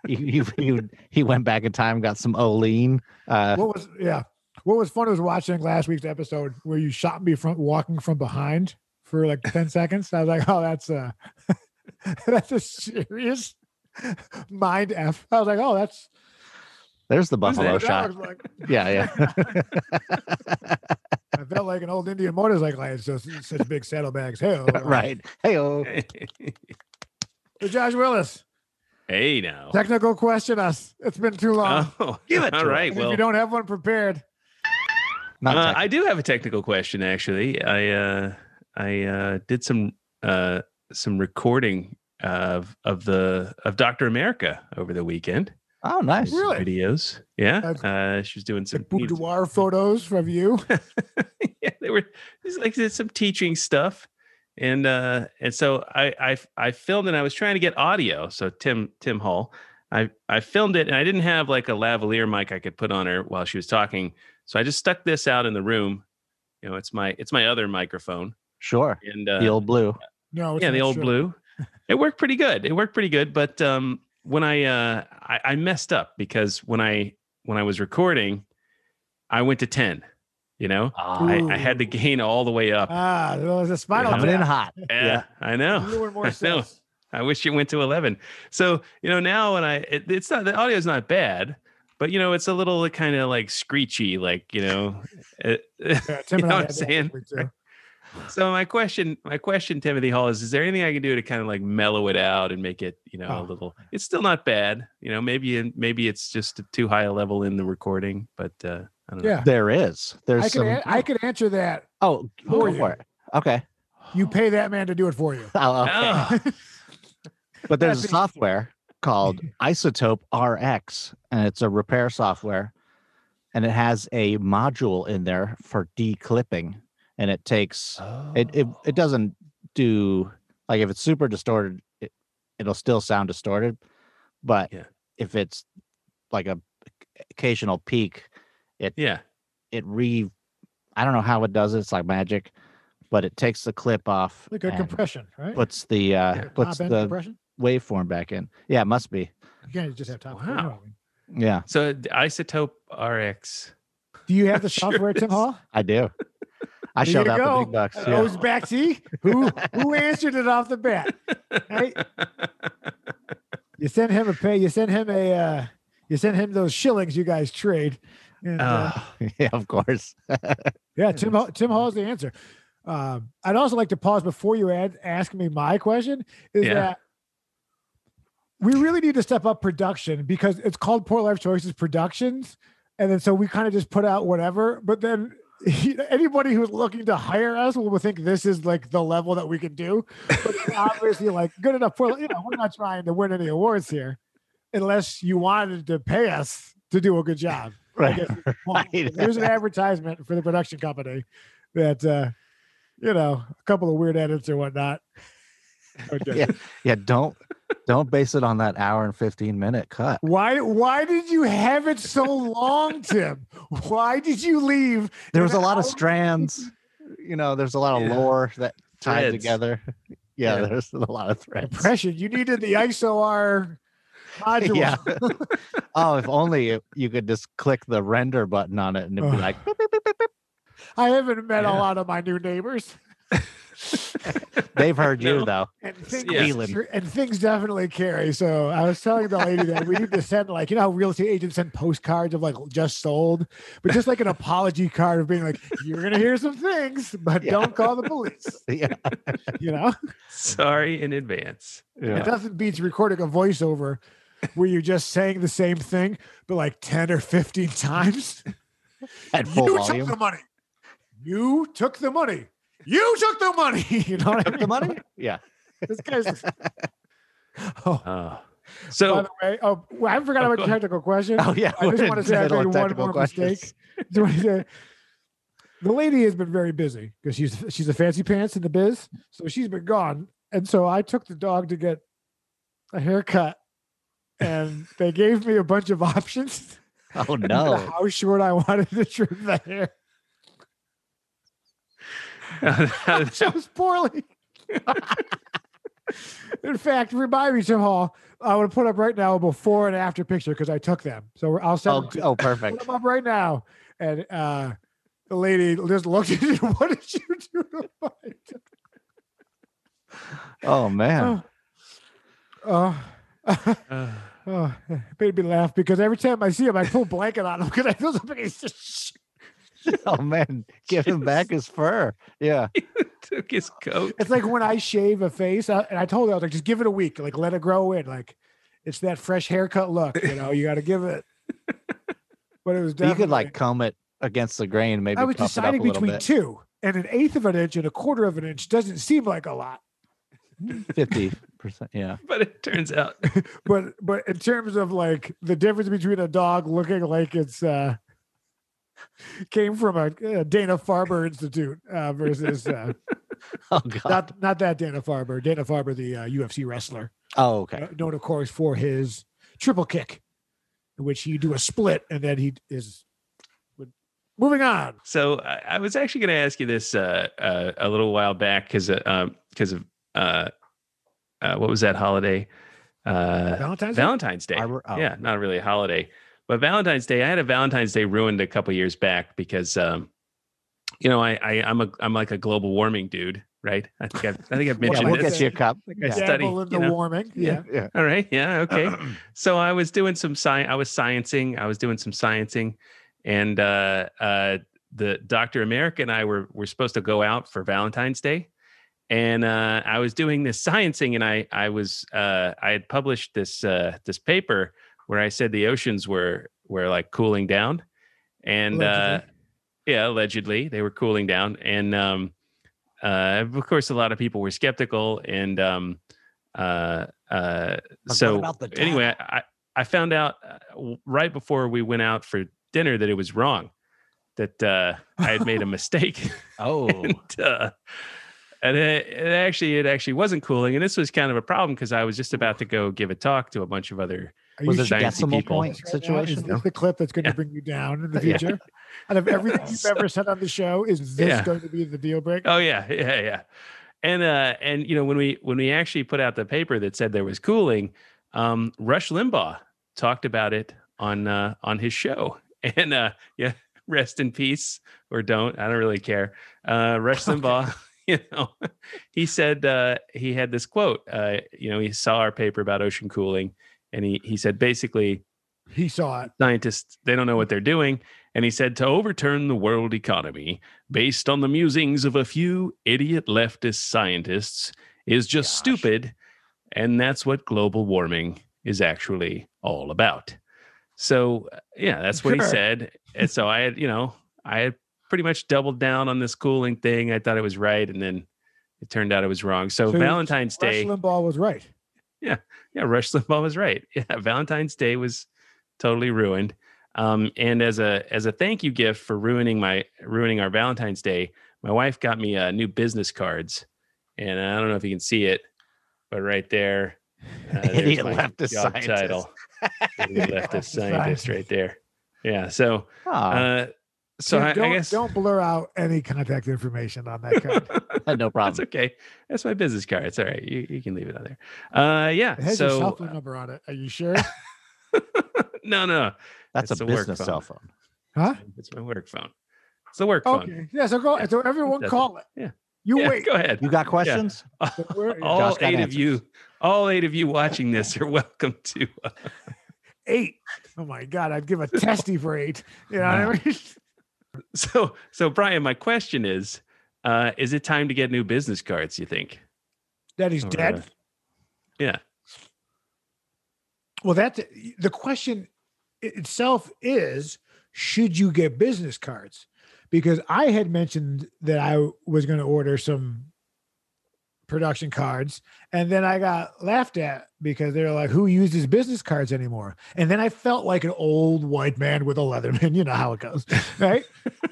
you, you, you, he went back in time, got some Olean. Uh, what was yeah what was fun was watching last week's episode where you shot me from walking from behind for like 10 seconds i was like oh that's uh that's a serious mind f i was like oh that's there's the buffalo what that shot. like. Yeah, yeah. i felt like an old indian motorcycle i had so, such big saddlebags hey right. Hey, oh. josh willis hey now. technical question us it's been too long Oh, Give it to all him. right. And Well, if you don't have one prepared Not Uh, I do have a technical question actually. I uh, I uh, did some uh, some recording of of the of Doctor America over the weekend. oh, nice. Really? Videos, yeah. That's- Uh, she was doing some some boudoir photos from you yeah, they were it's like did some teaching stuff, and uh, and so I, I I filmed and I was trying to get audio. So Tim Tim Hall, I I filmed it and I didn't have like a lavalier mic I could put on her while she was talking, so I just stuck this out in the room. You know, it's my it's my other microphone, Sure. and uh, The old blue. no it's yeah, the old true. blue. It worked pretty good. It worked pretty good, but um, when I, uh, I I messed up because when I when I was recording, I went to ten. You know, I, I had the gain all the way up. ah there was a spinal Coming in hot. yeah, I know. You were more I know. I wish it went to 11. So, you know, now when I, it, it's not, the audio is not bad, but, you know, it's a little kind of like screechy, like, you know, Yeah, You know what I'm had that this saying? so my question, my question, Timothy Hall is, is there anything I can do to kind of like mellow it out and make it, you know, a Oh. little, it's still not bad. You know, maybe, maybe it's just too high a level in the recording, but, uh, I don't know. Yeah, There is. There's I could some. an- I could answer that. oh, for go you. for it. Okay. You pay that man to do it for you. Oh, okay. Ah, But there's a software called iZotope RX, and it's a repair software, and it has a module in there for declipping, and it takes it it, Oh. it doesn't do like if it's super distorted, it, it'll still sound distorted, but Yeah. if it's like a occasional peak, it yeah. it re I don't know how it does it. It's like magic, but it takes the clip off Like a compression, right? puts the uh Yeah. puts the compression. Waveform back in. Yeah, it must be. You can't just have top. you know Wow. what I mean. Yeah, So the iZotope RX. Do you have the Sure software, it Tim. Hall? I do. I There shelled you out go. the big bucks. Uh, Yeah. Who's back? See who who answered it off the bat? Hey. You send him a pay. You send him a. Uh, you send him those shillings you guys trade. And, uh, Ah, yeah, of course. yeah, Tim Hall- Tim Hall's the answer. Um, I'd also like to pause before you add, ask me my question. Is Yeah. that we really need to step up production because it's called Poor Life Choices Productions, and then so we kind of just put out whatever. But then anybody who's looking to hire us will think this is like the level that we can do. But obviously, like good enough for you know, we're not trying to win any awards here, unless you wanted to pay us to do a good job. Right. Right. There's an advertisement for the production company that uh, you know, a couple of weird edits or whatnot. Okay. Yeah. Yeah, don't don't base it on that hour and 15 minute cut. Why why did you have it so long, Tim? Why did you leave? There was a an lot of strands. You know, there's a lot of Yeah. lore that tied Threads. together. Yeah, Yeah. there's a lot of threads. Impression. You needed the ISOR module. Yeah. oh, if only it- you could just click the render button on it and it'd be like, beep, beep, beep, beep, beep. I haven't met a lot of my new neighbors. They've heard you No. though. And things, Squealing. and things definitely carry. So I was telling the lady that we need to send like you know how real estate agents send postcards of like just sold, but just like an apology card of being like you're gonna hear some things, but Yeah. don't call the police. Yeah. You know, Sorry in advance. it doesn't beat recording a voiceover where you're just saying the same thing, but like ten or fifteen times. At full you volume. took the money. You took the money. You took the money. You know what I mean? the money? Yeah. This guy's. Oh, Oh. by So the way, oh, well, I forgot Oh, about go your technical question. Oh yeah. I just wanna say I the middle made one more mistake. questions. Just wanna say, the lady has been very busy because she's she's a fancy pants in the biz, so she's been gone. And so I took the dog to get a haircut, and they gave me a bunch of options. Oh no. how short I wanted to trim the hair. Chose poorly. In fact, remind me, Tim Hall. I want to put up right now a before and after picture because I took them. So I'll send Oh, them oh put perfect. them up right now. And uh, the lady just looked at it. What did you do to mine? Oh man. Oh, oh, uh, oh, it made me laugh because every time I see him, I pull a blanket on him because I feel something. He's just Oh man. Give him back his fur. Yeah. took his coat. It's like when I shave a face, uh, and I told her I was like, just give it a week, like let it grow in, like it's that fresh haircut look. You know, you got to give it. But it was You could like comb it against the grain, maybe I was puff it up a deciding between bit. two, and an eighth of an inch and a quarter of an inch doesn't seem like a lot, Fifty percent. Yeah. But it turns out but but in terms of like the difference between a dog looking like it's uh came from a, uh Dana Farber Institute uh, versus uh, Oh god. not not that Dana Farber, Dana Farber, the uh, UFC wrestler. Oh okay. uh, known of course for his triple kick, in which you do a split and then he is. Moving on. So I, I was actually going to ask you this uh, uh, a little while back because because of uh, uh, what was that holiday? Uh, Valentine's Day? Valentine's Day. Arbor- oh. Yeah, not really a holiday, but Valentine's Day. I had a Valentine's Day ruined a couple years back because um, you know I, I I'm a I'm like a global warming dude, right? I think I've, I think I've Yeah, Yeah, mentioned we'll this. get you a cup. I Yeah. study, Dabble in you the know. warming. Yeah. Yeah. Yeah. All right. Yeah. Okay. so I was doing some science. I was sciencing. I was doing some sciencing, and uh, uh, the Doctor America and I were were supposed to go out for Valentine's Day, and uh, I was doing this sciencing, and I I was uh, I had published this uh, this paper where I said the oceans were were like cooling down, and uh, yeah, allegedly they were cooling down, and um, uh, of course a lot of people were skeptical, and um, uh, uh, so about the anyway, I I found out uh, right before we went out for dinner that it was wrong, that uh, I had made a mistake, Oh. and uh, and it, it actually it actually wasn't cooling, and this was kind of a problem because I was just about to go give a talk to a bunch of other. Are Was you it decimal people. point right now? Is situation? this the clip that's going to bring you down in the Yeah. future? Out of everything you've ever said on the show, is this Yeah. going to be the deal breaker? Oh yeah, yeah, yeah. And uh, and you know when we when we actually put out the paper that said there was cooling, um, Rush Limbaugh talked about it on uh, on his show, and uh, yeah, rest in peace or don't. I don't really care. Uh, Rush Okay. Limbaugh, you know, he said uh, he had this quote. Uh, you know, he saw our paper about ocean cooling, and he he said basically He saw it. scientists they don't know what they're doing and he said to overturn the world economy based on the musings of a few idiot leftist scientists is just Gosh. stupid and that's what global warming is actually all about so uh, yeah that's what he said and so i had you know i had pretty much doubled down on this cooling thing i thought it was right and then it turned out it was wrong so, So valentine's Rush day Limbaugh was right. Yeah, yeah. Rush Limbaugh was right. Yeah, Valentine's Day was totally ruined. Um, and as a as a thank you gift for ruining my ruining our Valentine's Day, my wife got me uh, new business cards, and I don't know if you can see it, but right there, uh, there's Idiot leftist job scientist. title. Idiot leftist scientist right there. Yeah. So, uh, so Tim, I, don't, I guess don't blur out any contact information on that card. no That's problem. okay. That's my business card. It's all right. You, you can leave it on there. Uh, yeah. It has your so cell phone number on it. Are you sure? no, no, That's it's a a work business phone. cell phone. Huh? It's my work phone. It's the work phone. Okay. Yeah. So go. Yeah, So everyone that's call it. Yeah. You Yeah, wait. Go ahead. You got questions? We're- all Josh got eight of you, all eight of you watching this are welcome to. Uh, eight. Oh my god, I'd give a testy for eight. You know what I mean? so, so Brian, my question is: uh, Is it time to get new business cards? You think? That he's Or, dead. uh, yeah. Well, that's the question itself is should you get business cards? Because I had mentioned that I was going to order some production cards and then I got laughed at because they were like, who uses business cards anymore? And then I felt like an old white man with a Leatherman. You know how it goes, right?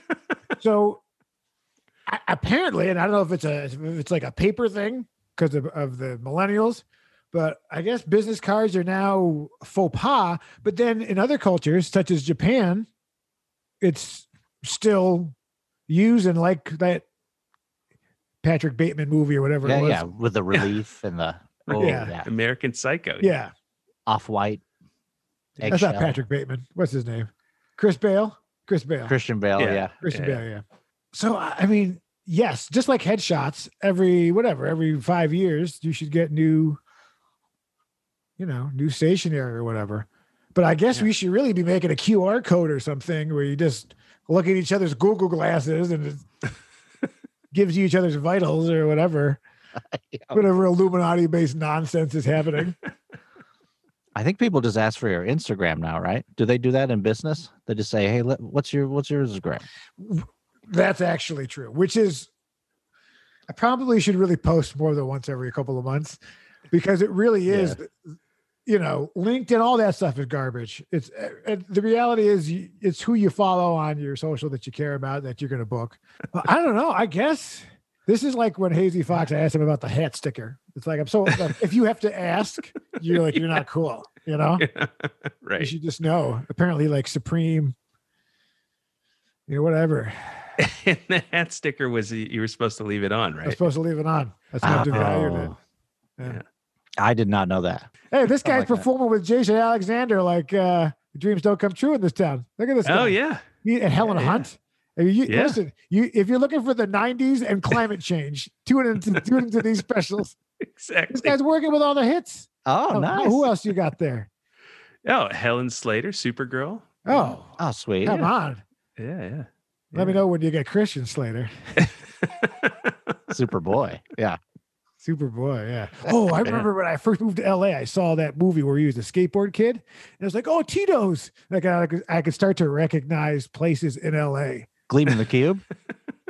so a- apparently, and I don't know if it's a if it's like a paper thing because of, of the millennials, but I guess business cards are now faux pas. But then in other cultures, such as Japan, it's still used and like that Patrick Bateman movie or whatever Yeah, it was. yeah. With the relief and the oh, Yeah. yeah. American Psycho. Yeah. off white. That's not Patrick Bateman. What's his name? Chris Bale? Chris Bale. Christian Bale, Yeah. yeah. Christian Yeah. Bale, yeah. So I I mean, yes, just like headshots, every whatever, every five years, you should get new, you know, new stationery or whatever. But I guess Yeah. we should really be making a QR code or something where you just look at each other's Google glasses and it gives you each other's vitals or whatever, Yeah. whatever Illuminati based nonsense is happening. I think people just ask for your Instagram now, right? Do they do that in business? They just say, "Hey, what's your what's your Instagram?" That's actually true, which is I probably should really post more than once every couple of months because it really is you know, LinkedIn, all that stuff is garbage. It's uh, uh, the reality is you, it's who you follow on your social that you care about that you're going to book. I don't know. I guess this is like when Hazy Fox I asked him about the hat sticker. It's like I'm so if you have to ask, you're like you're not cool. You know, you right. You should just know. Apparently, like Supreme, you know, whatever. and the hat sticker was you were supposed to leave it on, right? I'm supposed to leave it on. That's how devalued it. Oh. Yeah. I did not know that. Hey, this guy's like that. performing with Jason Alexander like uh dreams don't come true in this town. Look at this guy. Oh yeah. He- and Helen Yeah, yeah. Hunt. I mean, you, Yeah. Listen, you if you're looking for the '90s and climate change, tune into tune into these specials. Exactly. This guy's working with all the hits. Oh, Oh, nice. Who else you got there? Oh, Helen Slater, Supergirl. Oh, Oh, sweet. come on. Yeah, yeah. Let me know when you get Christian Slater. Superboy. Yeah. Superboy, yeah. Oh, I remember when I first moved to LA, I saw that movie where he was a skateboard kid. And I was like, oh, Tito's. Like I could, I could start to recognize places in LA. Gleaming the Cube.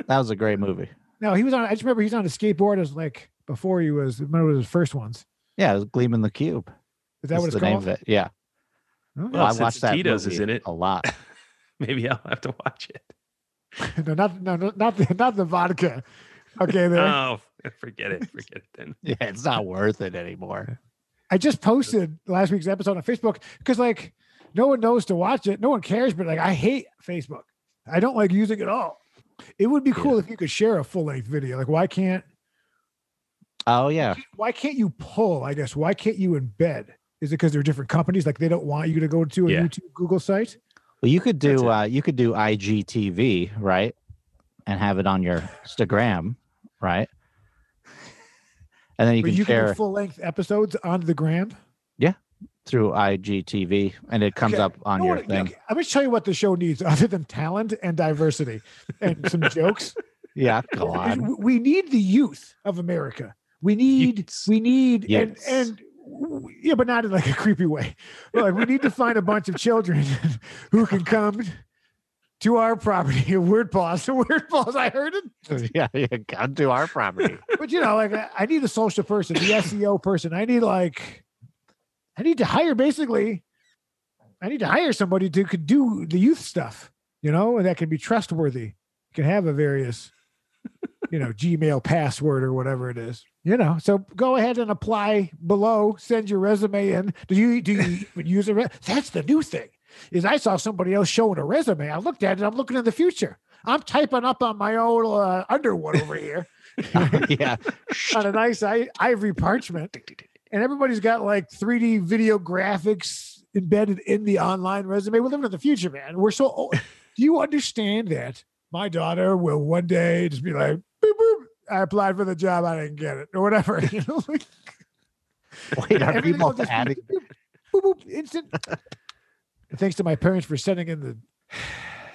That was a great movie. No, he was on, I just remember he was on a skateboard as like before he was, remember his first ones. Yeah, it was Gleam in the Cube. Is that That's what it's the called? name of it. Yeah. Okay. Well, I since watched that Tito's is movie in it. a lot. Maybe I'll have to watch it. no, not no, no, not the not the vodka. Okay, there. Oh, forget it. Forget it then. Yeah, it's not worth it anymore. I just posted last week's episode on Facebook because like no one knows to watch it, no one cares, but like I hate Facebook. I don't like using it at all. It would be cool if you could share a full length video. Like why can't Oh yeah. why can't you pull? I guess why can't you embed? Is it because they're different companies? Like they don't want you to go to a Yeah. YouTube Google site? Well, you could do uh you could do IGTV, right? And have it on your Instagram, right? And then you but can you share do full length episodes on the gram. Yeah. Through IGTV and it comes Okay, up on know your thing. okay, I'm gonna tell you what the show needs other than talent and diversity and some jokes. Yeah, go is on. we need the youth of America. We need, we need, and, Yes. and w- yeah, but not in like a creepy way. Like we need to find a bunch of children who can come to our property. Weird pause, weird pause. I heard it, yeah, yeah, come to our property. but you know, like I, I need a social person, the SEO person. I need like, I need to hire basically. I need to hire somebody to could do the youth stuff, you know, and that can be trustworthy. Can have a various, you know, Gmail password or whatever it is. You know, so go ahead and apply below. Send your resume in. Do you do you use a? Re- That's the new thing. Is I saw somebody else showing a resume. I looked at it. I'm looking in the future. I'm typing up on my own uh, Underwood over here yeah. on a nice i- ivory parchment, and everybody's got like 3D video graphics embedded in the online resume. We're living in the future, man. We're so. Old. Do you understand that my daughter will one day just be like, boop, boop, I applied for the job, I didn't get it, or whatever. You know, like, Wait, are people adding? boop, boop, instant. Thanks to my parents for sending in the.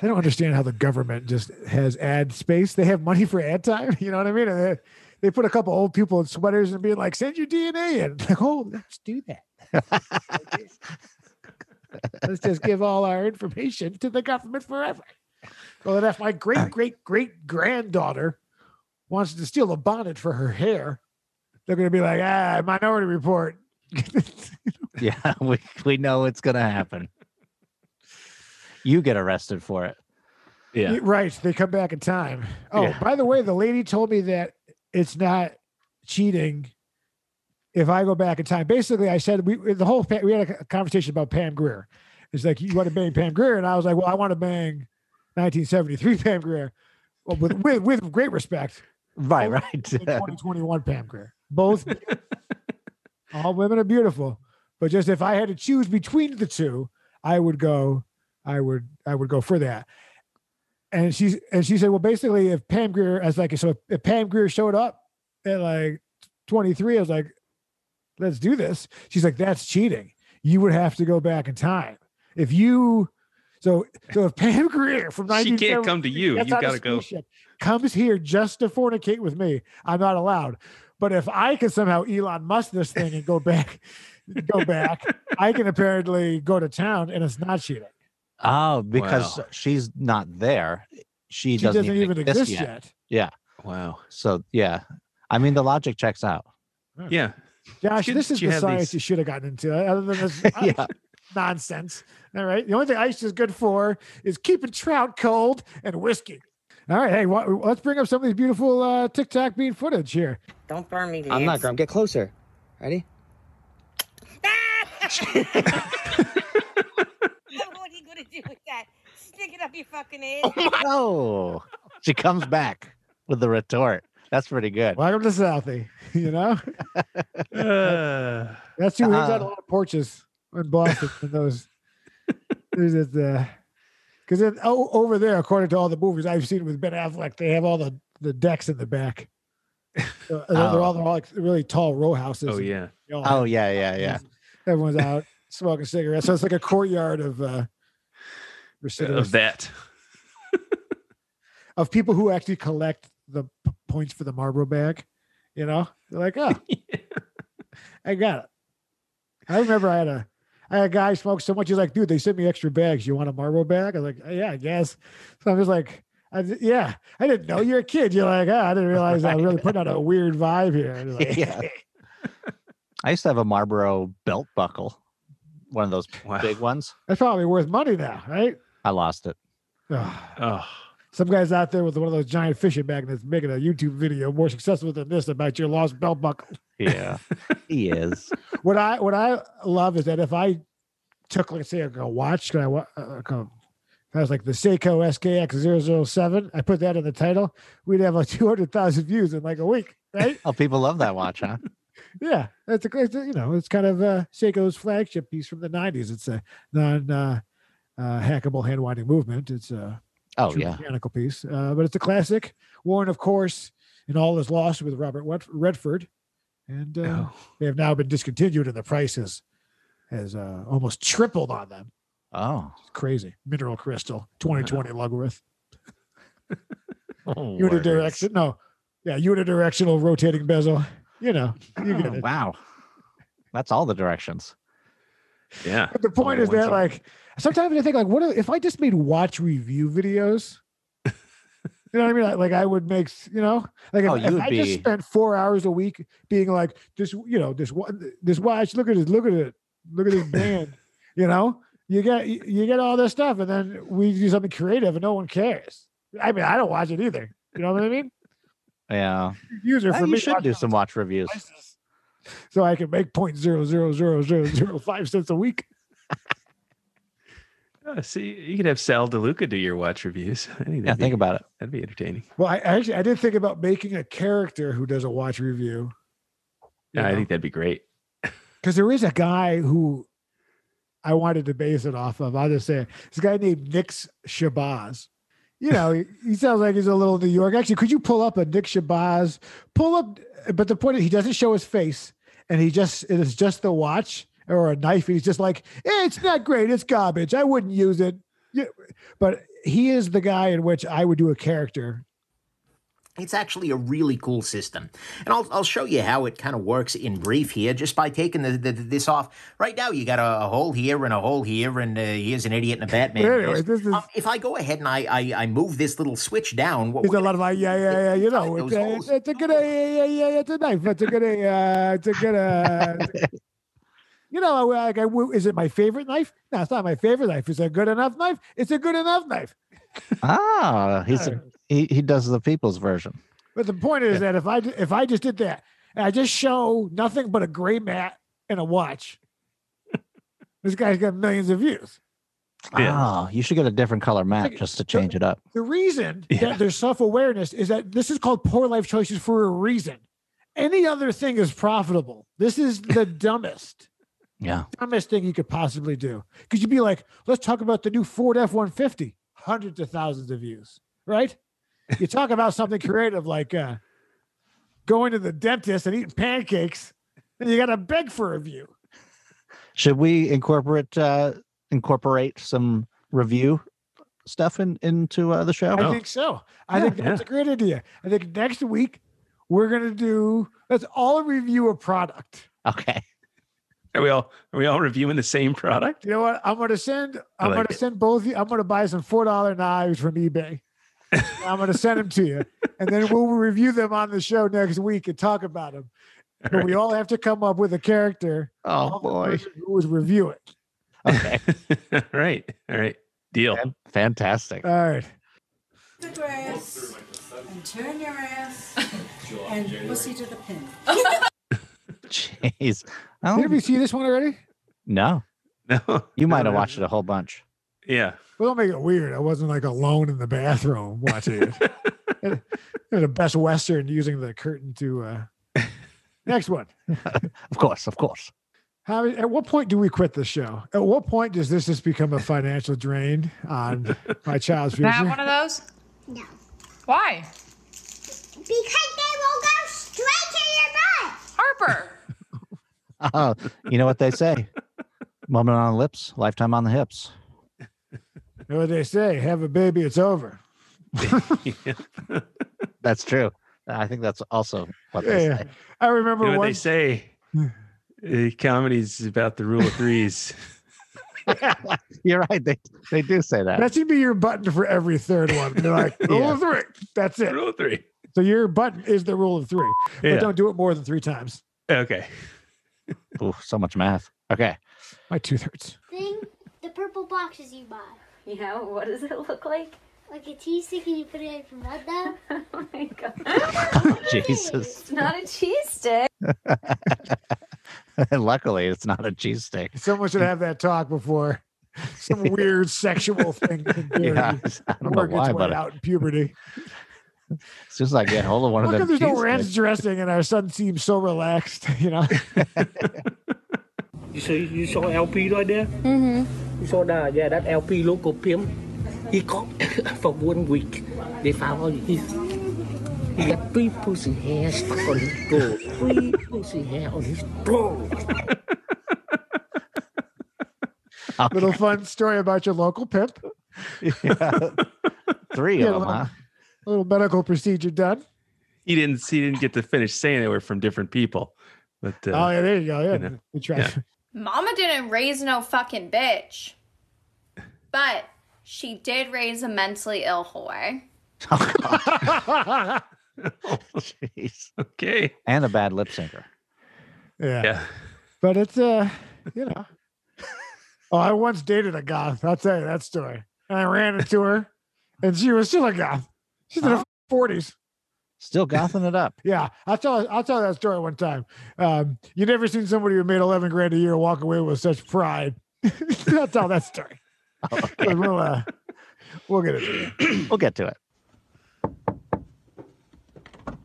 They don't understand how the government just has ad space. They have money for ad time. You know what I mean? And they, they put a couple old people in sweaters and being like, "Send your DNA in." Like, oh, let's do that. let's just give all our information to the government forever. Well, then if my great great great granddaughter wants to steal a bonnet for her hair, they're going to be like, "Ah, Minority Report." Yeah, we we know it's gonna happen. You get arrested for it. Yeah. Right. They come back in time. Oh, Yeah. by the way, the lady told me that it's not cheating if I go back in time. Basically, I said we the whole we had a conversation about Pam Grier. It's like you want to bang Pam Grier, and I was like, well, I want to bang 1973 Pam Grier, well, with with with great respect. Right, right. 2021 Pam Grier. Both all women are beautiful, but just if I had to choose between the two, I would go. I would I would go for that. And she and she said, well, basically, if Pam Grier as like so, if if Pam Grier showed up at like 23, I was like, let's do this. She's like, that's cheating. You would have to go back in time if you. So so if Pam Grier from She can't come to you. You got to go. Comes here just to fornicate with me. I'm not allowed. But if I can somehow Elon Musk this thing and go back, go back, I can apparently go to town and it's not cheating. Oh, because Wow. she's not there. She, She doesn't, doesn't, even exist yet. Yeah. Wow. So yeah, I mean the logic checks out. Yeah. Josh, She- this is she the had science these- you should have gotten into. Other than this yeah, nonsense. All right. The only thing ice is good for is keeping trout cold and whiskey. All right. Hey, wha- let's bring up some of these beautiful uh, TikTok bean footage here. Don't burn me, Lance. I'm not gonna get closer. Ready? what are you gonna do with that? Stick it up your fucking head. oh, she comes back with the retort. That's pretty good. Welcome to Southie. You know, Uh, that's who hangs out Uh, a lot of porches in Boston. and those, there's this, uh, because then oh, over there, according to all the movies I've seen with Ben Affleck, they have all the the decks in the back. So, they're, they're Oh. all they're all like really tall row houses. oh and yeah. they all Oh have- yeah, yeah, yeah. Everyone's out smoking cigarettes. So it's like a courtyard of uh, Of that. of people who actually collect the p- points for the Marlboro bag. You know, they're like, oh, I got it. I remember I had a I had a guy smoke so much. He's like, dude, they sent me extra bags. You want a Marlboro bag? I was like, yeah, I guess. So I'm just like, I, yeah, I didn't know you're a kid. You're like, ah, I didn't realize I was really putting out a weird vibe here. Like, Yeah. I used to have a Marlboro belt buckle, one of those Wow. big ones. That's probably worth money now, right? I lost it. Ugh. Oh. Some guys out there with one of those giant fishing magnets making a YouTube video more successful than this about your lost belt buckle. Yeah, he is. what I what I love is that if I took let's say a watch, can I uh, come? If I was like the Seiko SKX 007, I put that in the title, we'd have like 200,000 views in like a week, right? Oh, people love that watch, huh? yeah, it's a great, you know it's kind of uh, Seiko's flagship piece from the 90s. It's a non uh, uh, hackable hand winding movement. It's a Oh true yeah. mechanical piece, uh, but it's a classic. Worn, of course, in all is lost with Robert Redford, and uh, oh. they have now been discontinued, and the price has has uh, almost tripled on them. Oh, It's crazy. Mineral crystal, 2020 lug width. Oh, Unidirection. No, yeah, unidirectional rotating bezel. You know, you get Oh, it. wow. That's all the directions. Yeah. But the point is that, side. like, sometimes I think, like, what if, I just made watch review videos? You know what I mean? Like, like I would make, you know, like Oh, if I be- just spent four hours a week being like this, you know, this this watch. Look at it, look at it, look at this band. You know, you get you get all this stuff, and then we do something creative, and no one cares. I mean, I don't watch it either. You know what I mean? Yeah. User for me, should do some watch reviews. so I can make point zero zero zero zero zero five cents a week. Oh, see, you could have Sal DeLuca do your watch reviews. I think Yeah, that'd think about it. that'd be entertaining. Well, I I actually I did think about making a character who does a watch review. Yeah, I think that'd be great. because there is a guy who I wanted to base it off of. I'll just say it. this guy named Nick Shabazz. you know, he, he sounds like he's a little New York. Actually, could you pull up a Nick Shabazz? Pull up, but the point is, he doesn't show his face, and he just it is just the watch or a knife. He's just like, eh, it's not great. It's garbage. I wouldn't use it. Yeah, but he is the guy in which I would do a character. It's actually a really cool system. And I'll, I'll show you how it kind of works in brief here just by taking the, the, this off. Right now, you got a, a hole here and a hole here, and uh, here's an idiot and a Batman. Anyway, this is- Um, if I go ahead and I, I, I move this little switch down, what There's a lot of like, yeah, yeah, yeah. You know, it's a, it's a good, uh, yeah, yeah, yeah. It's a knife. It's a good, uh, it's a good, uh, you know, like, I, is it my favorite knife? No, it's not my favorite knife. Is it a good enough knife? It's a good enough knife. Ah, he's Alright. he, he does the people's version. But the point is that if I if I just did that, and I just show nothing but a gray mat and a watch, this guy's got millions of views. Yeah. Ah, you should get a different color mat Like, just to change it up. The reason Yeah. that there's self awareness is that this is called poor life choices for a reason. Any other thing is profitable. This is the dumbest, Yeah. dumbest thing you could possibly do. Because you'd be like, let's talk about the new Ford F 150, hundreds of thousands of views, right? You talk about something creative like uh, going to the dentist and eating pancakes, and you got to beg for a view. Should we incorporate uh incorporate some review stuff in into uh, the show? I think so. I Yeah, think that's a great idea. I think next week we're going to do, let's all review a product. Okay. Are we all are we all reviewing the same product? You know what? I'm gonna send. I I'm like gonna it. send both. of you- I'm gonna buy some four dollar knives from eBay. I'm gonna send them to you, and then we'll review them on the show next week and talk about them. But we all have to come up with a character. Oh boy. person Who was reviewing? Okay. all right. All right. Deal. Fantastic. All right. the grass and turn your ass and pussy to the pin. Jeez. I Did don't, we see this one already? no. No. You might have watched it a whole bunch. Yeah. Well, don't make it weird. I wasn't like alone in the bathroom watching it. It- it was the best Western using the curtain to. uh Next one. Of course, of course. How, at what point do we quit the show? At what point does this just become a financial drain on my child's Can I have future? one of those? No. Why? Because they will go straight to your butt. Harper. Oh, you know what they say? Moment on the lips, lifetime on the hips. You know what they say? Have a baby, it's over. That's true. I think that's also what they Yeah. say. I remember You know what one. they say? Uh, comedy's about the rule of threes. You're right. They they do say that. That should be your button for every third one. They're like, rule Yeah. of three. That's it. rule of three. So your button is the rule of three, but Yeah. don't do it more than three times. Okay. Ooh, so much math. Okay. My tooth hurts. Thing, the purple boxes you buy. Yeah, what does it look like? Like a cheese stick and you put it in your mouth though. Oh my god. Jesus. It's not a cheese stick. Luckily, it's not a cheese stick. Someone should have that talk before some weird sexual thing can do. Yeah, I don't know work its why, way but out in puberty. As soon as I get hold of one of come them, there's no cheese ranch dressing and our son seems so relaxed? You know, You see, you saw LP right there? Mm-hmm. You saw that? Yeah, that LP local pimp. He caught for one week. They found all his. He got three pussy hairs stuck on his bro. Three pussy hair on his bro. A little fun story about your local pimp. Yeah. Three Yeah, of them, huh? A little medical procedure done. He didn't. He didn't get to finish saying they were from different people. But uh, oh yeah, there you go. Yeah, know, we tried. yeah. Mama didn't raise no fucking bitch. But she did raise a mentally ill whore. Jeez. okay. And a bad lip syncer. yeah. Yeah. but it's uh, you know. Oh, I once dated a goth. I'll tell you that story. And I ran into her, and she was still a goth. She's in her forties. Still gothing it up. Yeah, I'll tell I'll tell that story one time. Um, you never seen somebody who made eleven grand a year walk away with such pride. I'll tell that story. But we'll uh, we'll get it. We'll get to it.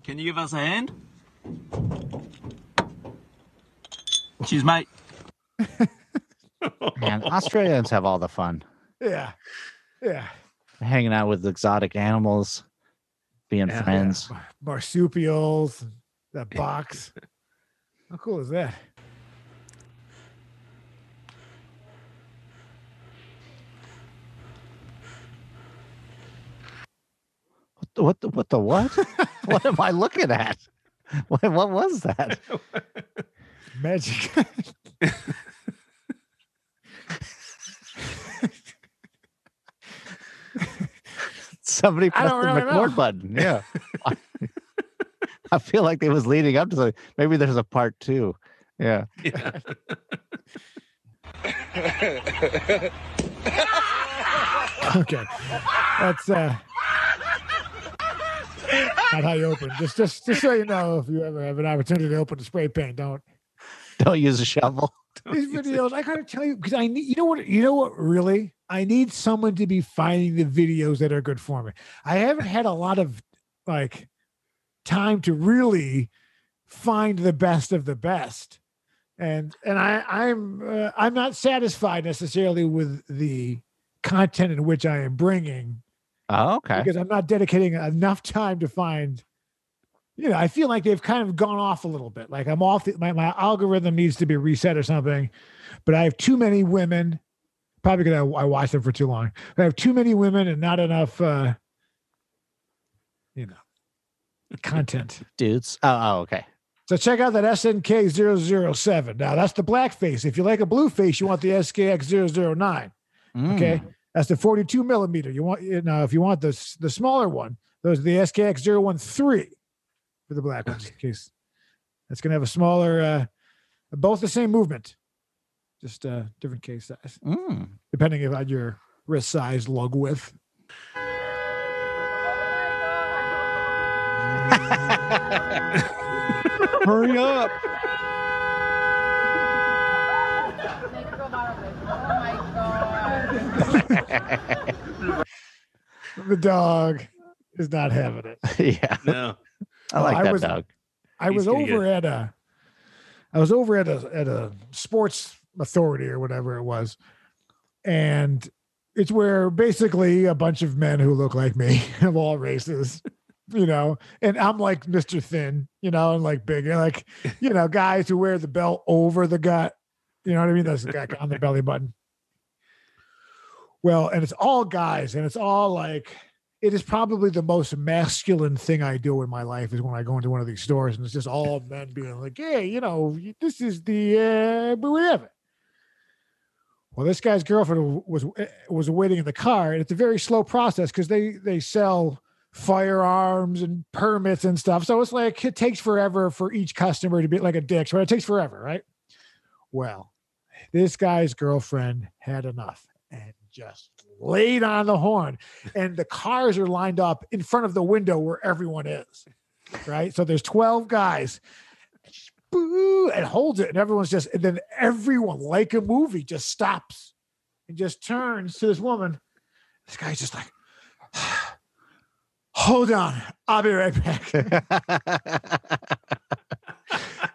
Can you give us a hand? Cheers, mate. Man, Australians have all the fun. Yeah, yeah. hanging out with exotic animals, being Yeah. friends. Marsupials, that box. How cool is that? What the what the what? The what? what am I looking at? What, what was that? Magic. Somebody pressed the really button. Yeah. I feel like it was leading up to something. Maybe there's a part two. Yeah. okay. That's uh not how you open. Just just just so you know, if you ever have an opportunity to open the spray paint, don't Don't use a shovel. these videos i gotta tell you because i need you know what you know what really? I need someone to be finding the videos that are good for me. I haven't had a lot of like time to really find the best of the best. And and i i'm uh, i'm not satisfied necessarily with the content in which i am bringing Oh, okay. because i'm not dedicating enough time to find you know, I feel like they've kind of gone off a little bit. Like I'm off, the, my, my algorithm needs to be reset or something. But I have too many women, probably because I, I watched them for too long. I have too many women and not enough, uh, you know, content. Dudes. Oh, oh, okay. So check out that SNK 007. Now that's the black face. If you like a blue face, you want the SKX 009. Okay. Mm. That's the 42 millimeter. You want now if you want the the smaller one, those are the SKX 013 for the black ones. In case that's gonna have a smaller uh both the same movement. Just uh different case size. Mm. Depending on your wrist size, lug width. Hurry up. The dog is not having it. yeah. No. I like I that was- dog. I was gonna get- over at a I was over at a at a sports authority or whatever it was. And it's where basically a bunch of men who look like me of all races, you know, and I'm like Mr. Thin, you know, and like big, like, you know, guys who wear the belt over the gut. You know what I mean? That's the guy on the belly button. Well, and it's all guys, and it's all like it is probably the most masculine thing I do in my life is when I go into one of these stores and it's just all men being like, "Hey, you know, this is the uh, whatever." Well, this guy's girlfriend was was waiting in the car, and it's a very slow process because they they sell firearms and permits and stuff. So it's like it takes forever for each customer to be like a dick. So it takes forever, right? Well, this guy's girlfriend had enough and just laid on the horn. And the cars are lined up in front of the window where everyone is. Right. So there's 12 guys. Boo, and holds it. And everyone's just, and then everyone, like a movie, just stops and just turns to this woman. This guy's just like, hold on. I'll be right back.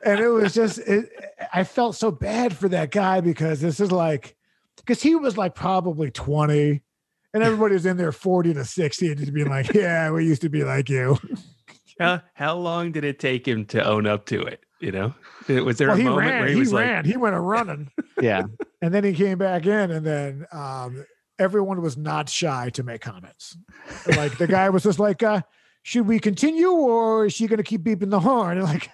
and it was just it, i felt so bad for that guy because this is like because he was like probably 20 and everybody was in there 40 to 60 and just being like yeah we used to be like you. How, how long did it take him to own up to it? You know, was there well, a moment ran where he, he, was ran like, he went a running. Yeah. and then he came back in and then um everyone was not shy to make comments. Like the guy was just like uh should we continue or is she going to keep beeping the horn? And like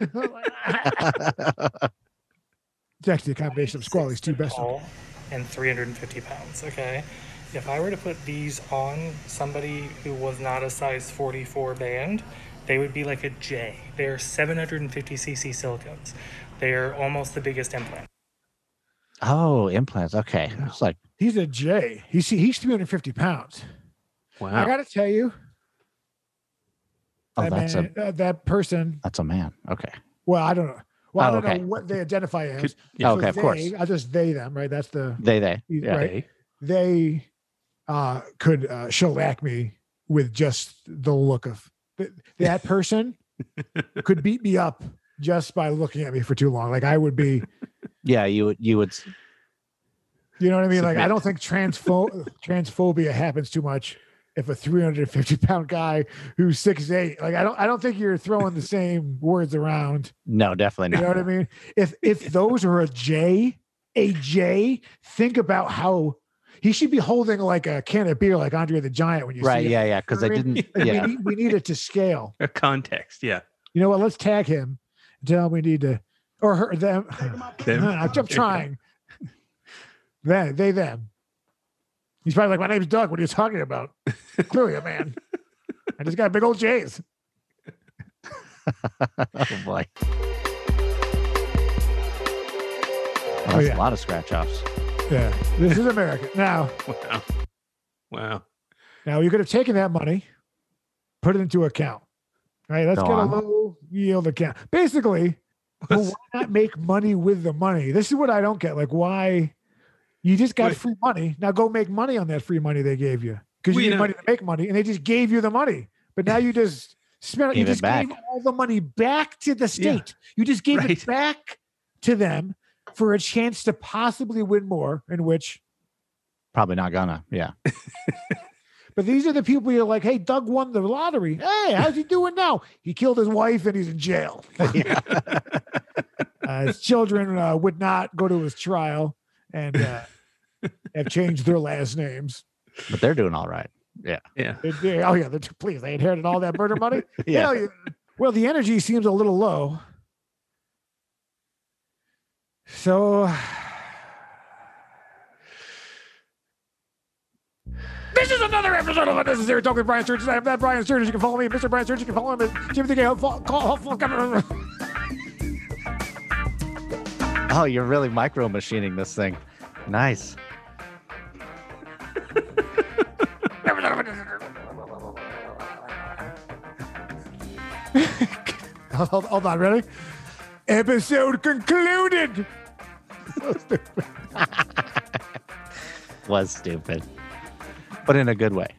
it's actually a combination of squally's two best tall and 350 pounds. Okay, if I were to put these on somebody who was not a size 44 band, they would be like a J. They're 750 cc silicones. They're almost the biggest implant. Oh, implants. Okay. It's like, He's a J. He's he's 350 pounds. I wow, I gotta tell you, oh, that that's man, a uh, that person. that's a man. Okay. Well, I don't know. Well, I Oh, don't okay. know what they identify as. Could- yeah. Okay, of they, course. I just they them right. That's the They they. Yeah. right. They uh, could uh, shellac me with just the look of that person. could beat me up just by looking at me for too long. Like I would be. Yeah, you would you would You know what I mean? Like I don't think transpho- transphobia happens too much if a 350 pound guy who's six eight, like I don't I don't think you're throwing the same words around. No, definitely You know not. what I mean? If if those are a J, a J, think about how he should be holding like a can of beer like Andre the Giant when you Right, see it. yeah, yeah, 'cause You know I mean? didn't- Like, yeah. we, need, we need it to scale. A context, yeah. You know what? Let's tag him. and Tell him we need to, or her, them. Them? I'm, I'm trying. They, they, them. He's probably like, my name's Doug. What are you talking about? Clearly a man. I just got big old J's. oh boy. Oh, Well, that's oh, yeah. a lot of scratch offs. Yeah. This is America. Now, Wow. Wow. now you could have taken that money, put it into account. Right. Let's Go get on. a low yield account. Basically, well, why not make money with the money? This is what I don't get. Like, why you just got Wait. free money. Now go make money on that free money they gave you. Because you you need money to make money and they just gave you the money. But now you just spent you Gave it just back. gave all the money back to the Yeah. state. You just gave Right. it back to them for a chance to possibly win more, in which Probably not gonna. Yeah. But these are the people you're like, hey, Doug won the lottery. Hey, how's he doing now? He killed his wife and he's in jail. uh, his children uh, would not go to his trial and uh, have changed their last names. But they're doing all right. Yeah. Yeah. They- they- oh, yeah. they're- Please, they inherited all that murder money. Yeah. Hell yeah. Well, the energy seems a little low. So. This is another episode of Unnecessary Talk with Brian Sturgis. I am that Brian Sturgis. You can follow me at Mr. Brian Sturgis. You can follow him at Jimmy the Gay. Call, call, Oh, you're really micro machining this thing. Nice. hold, hold on, ready? Episode concluded. Was stupid. But in a good way.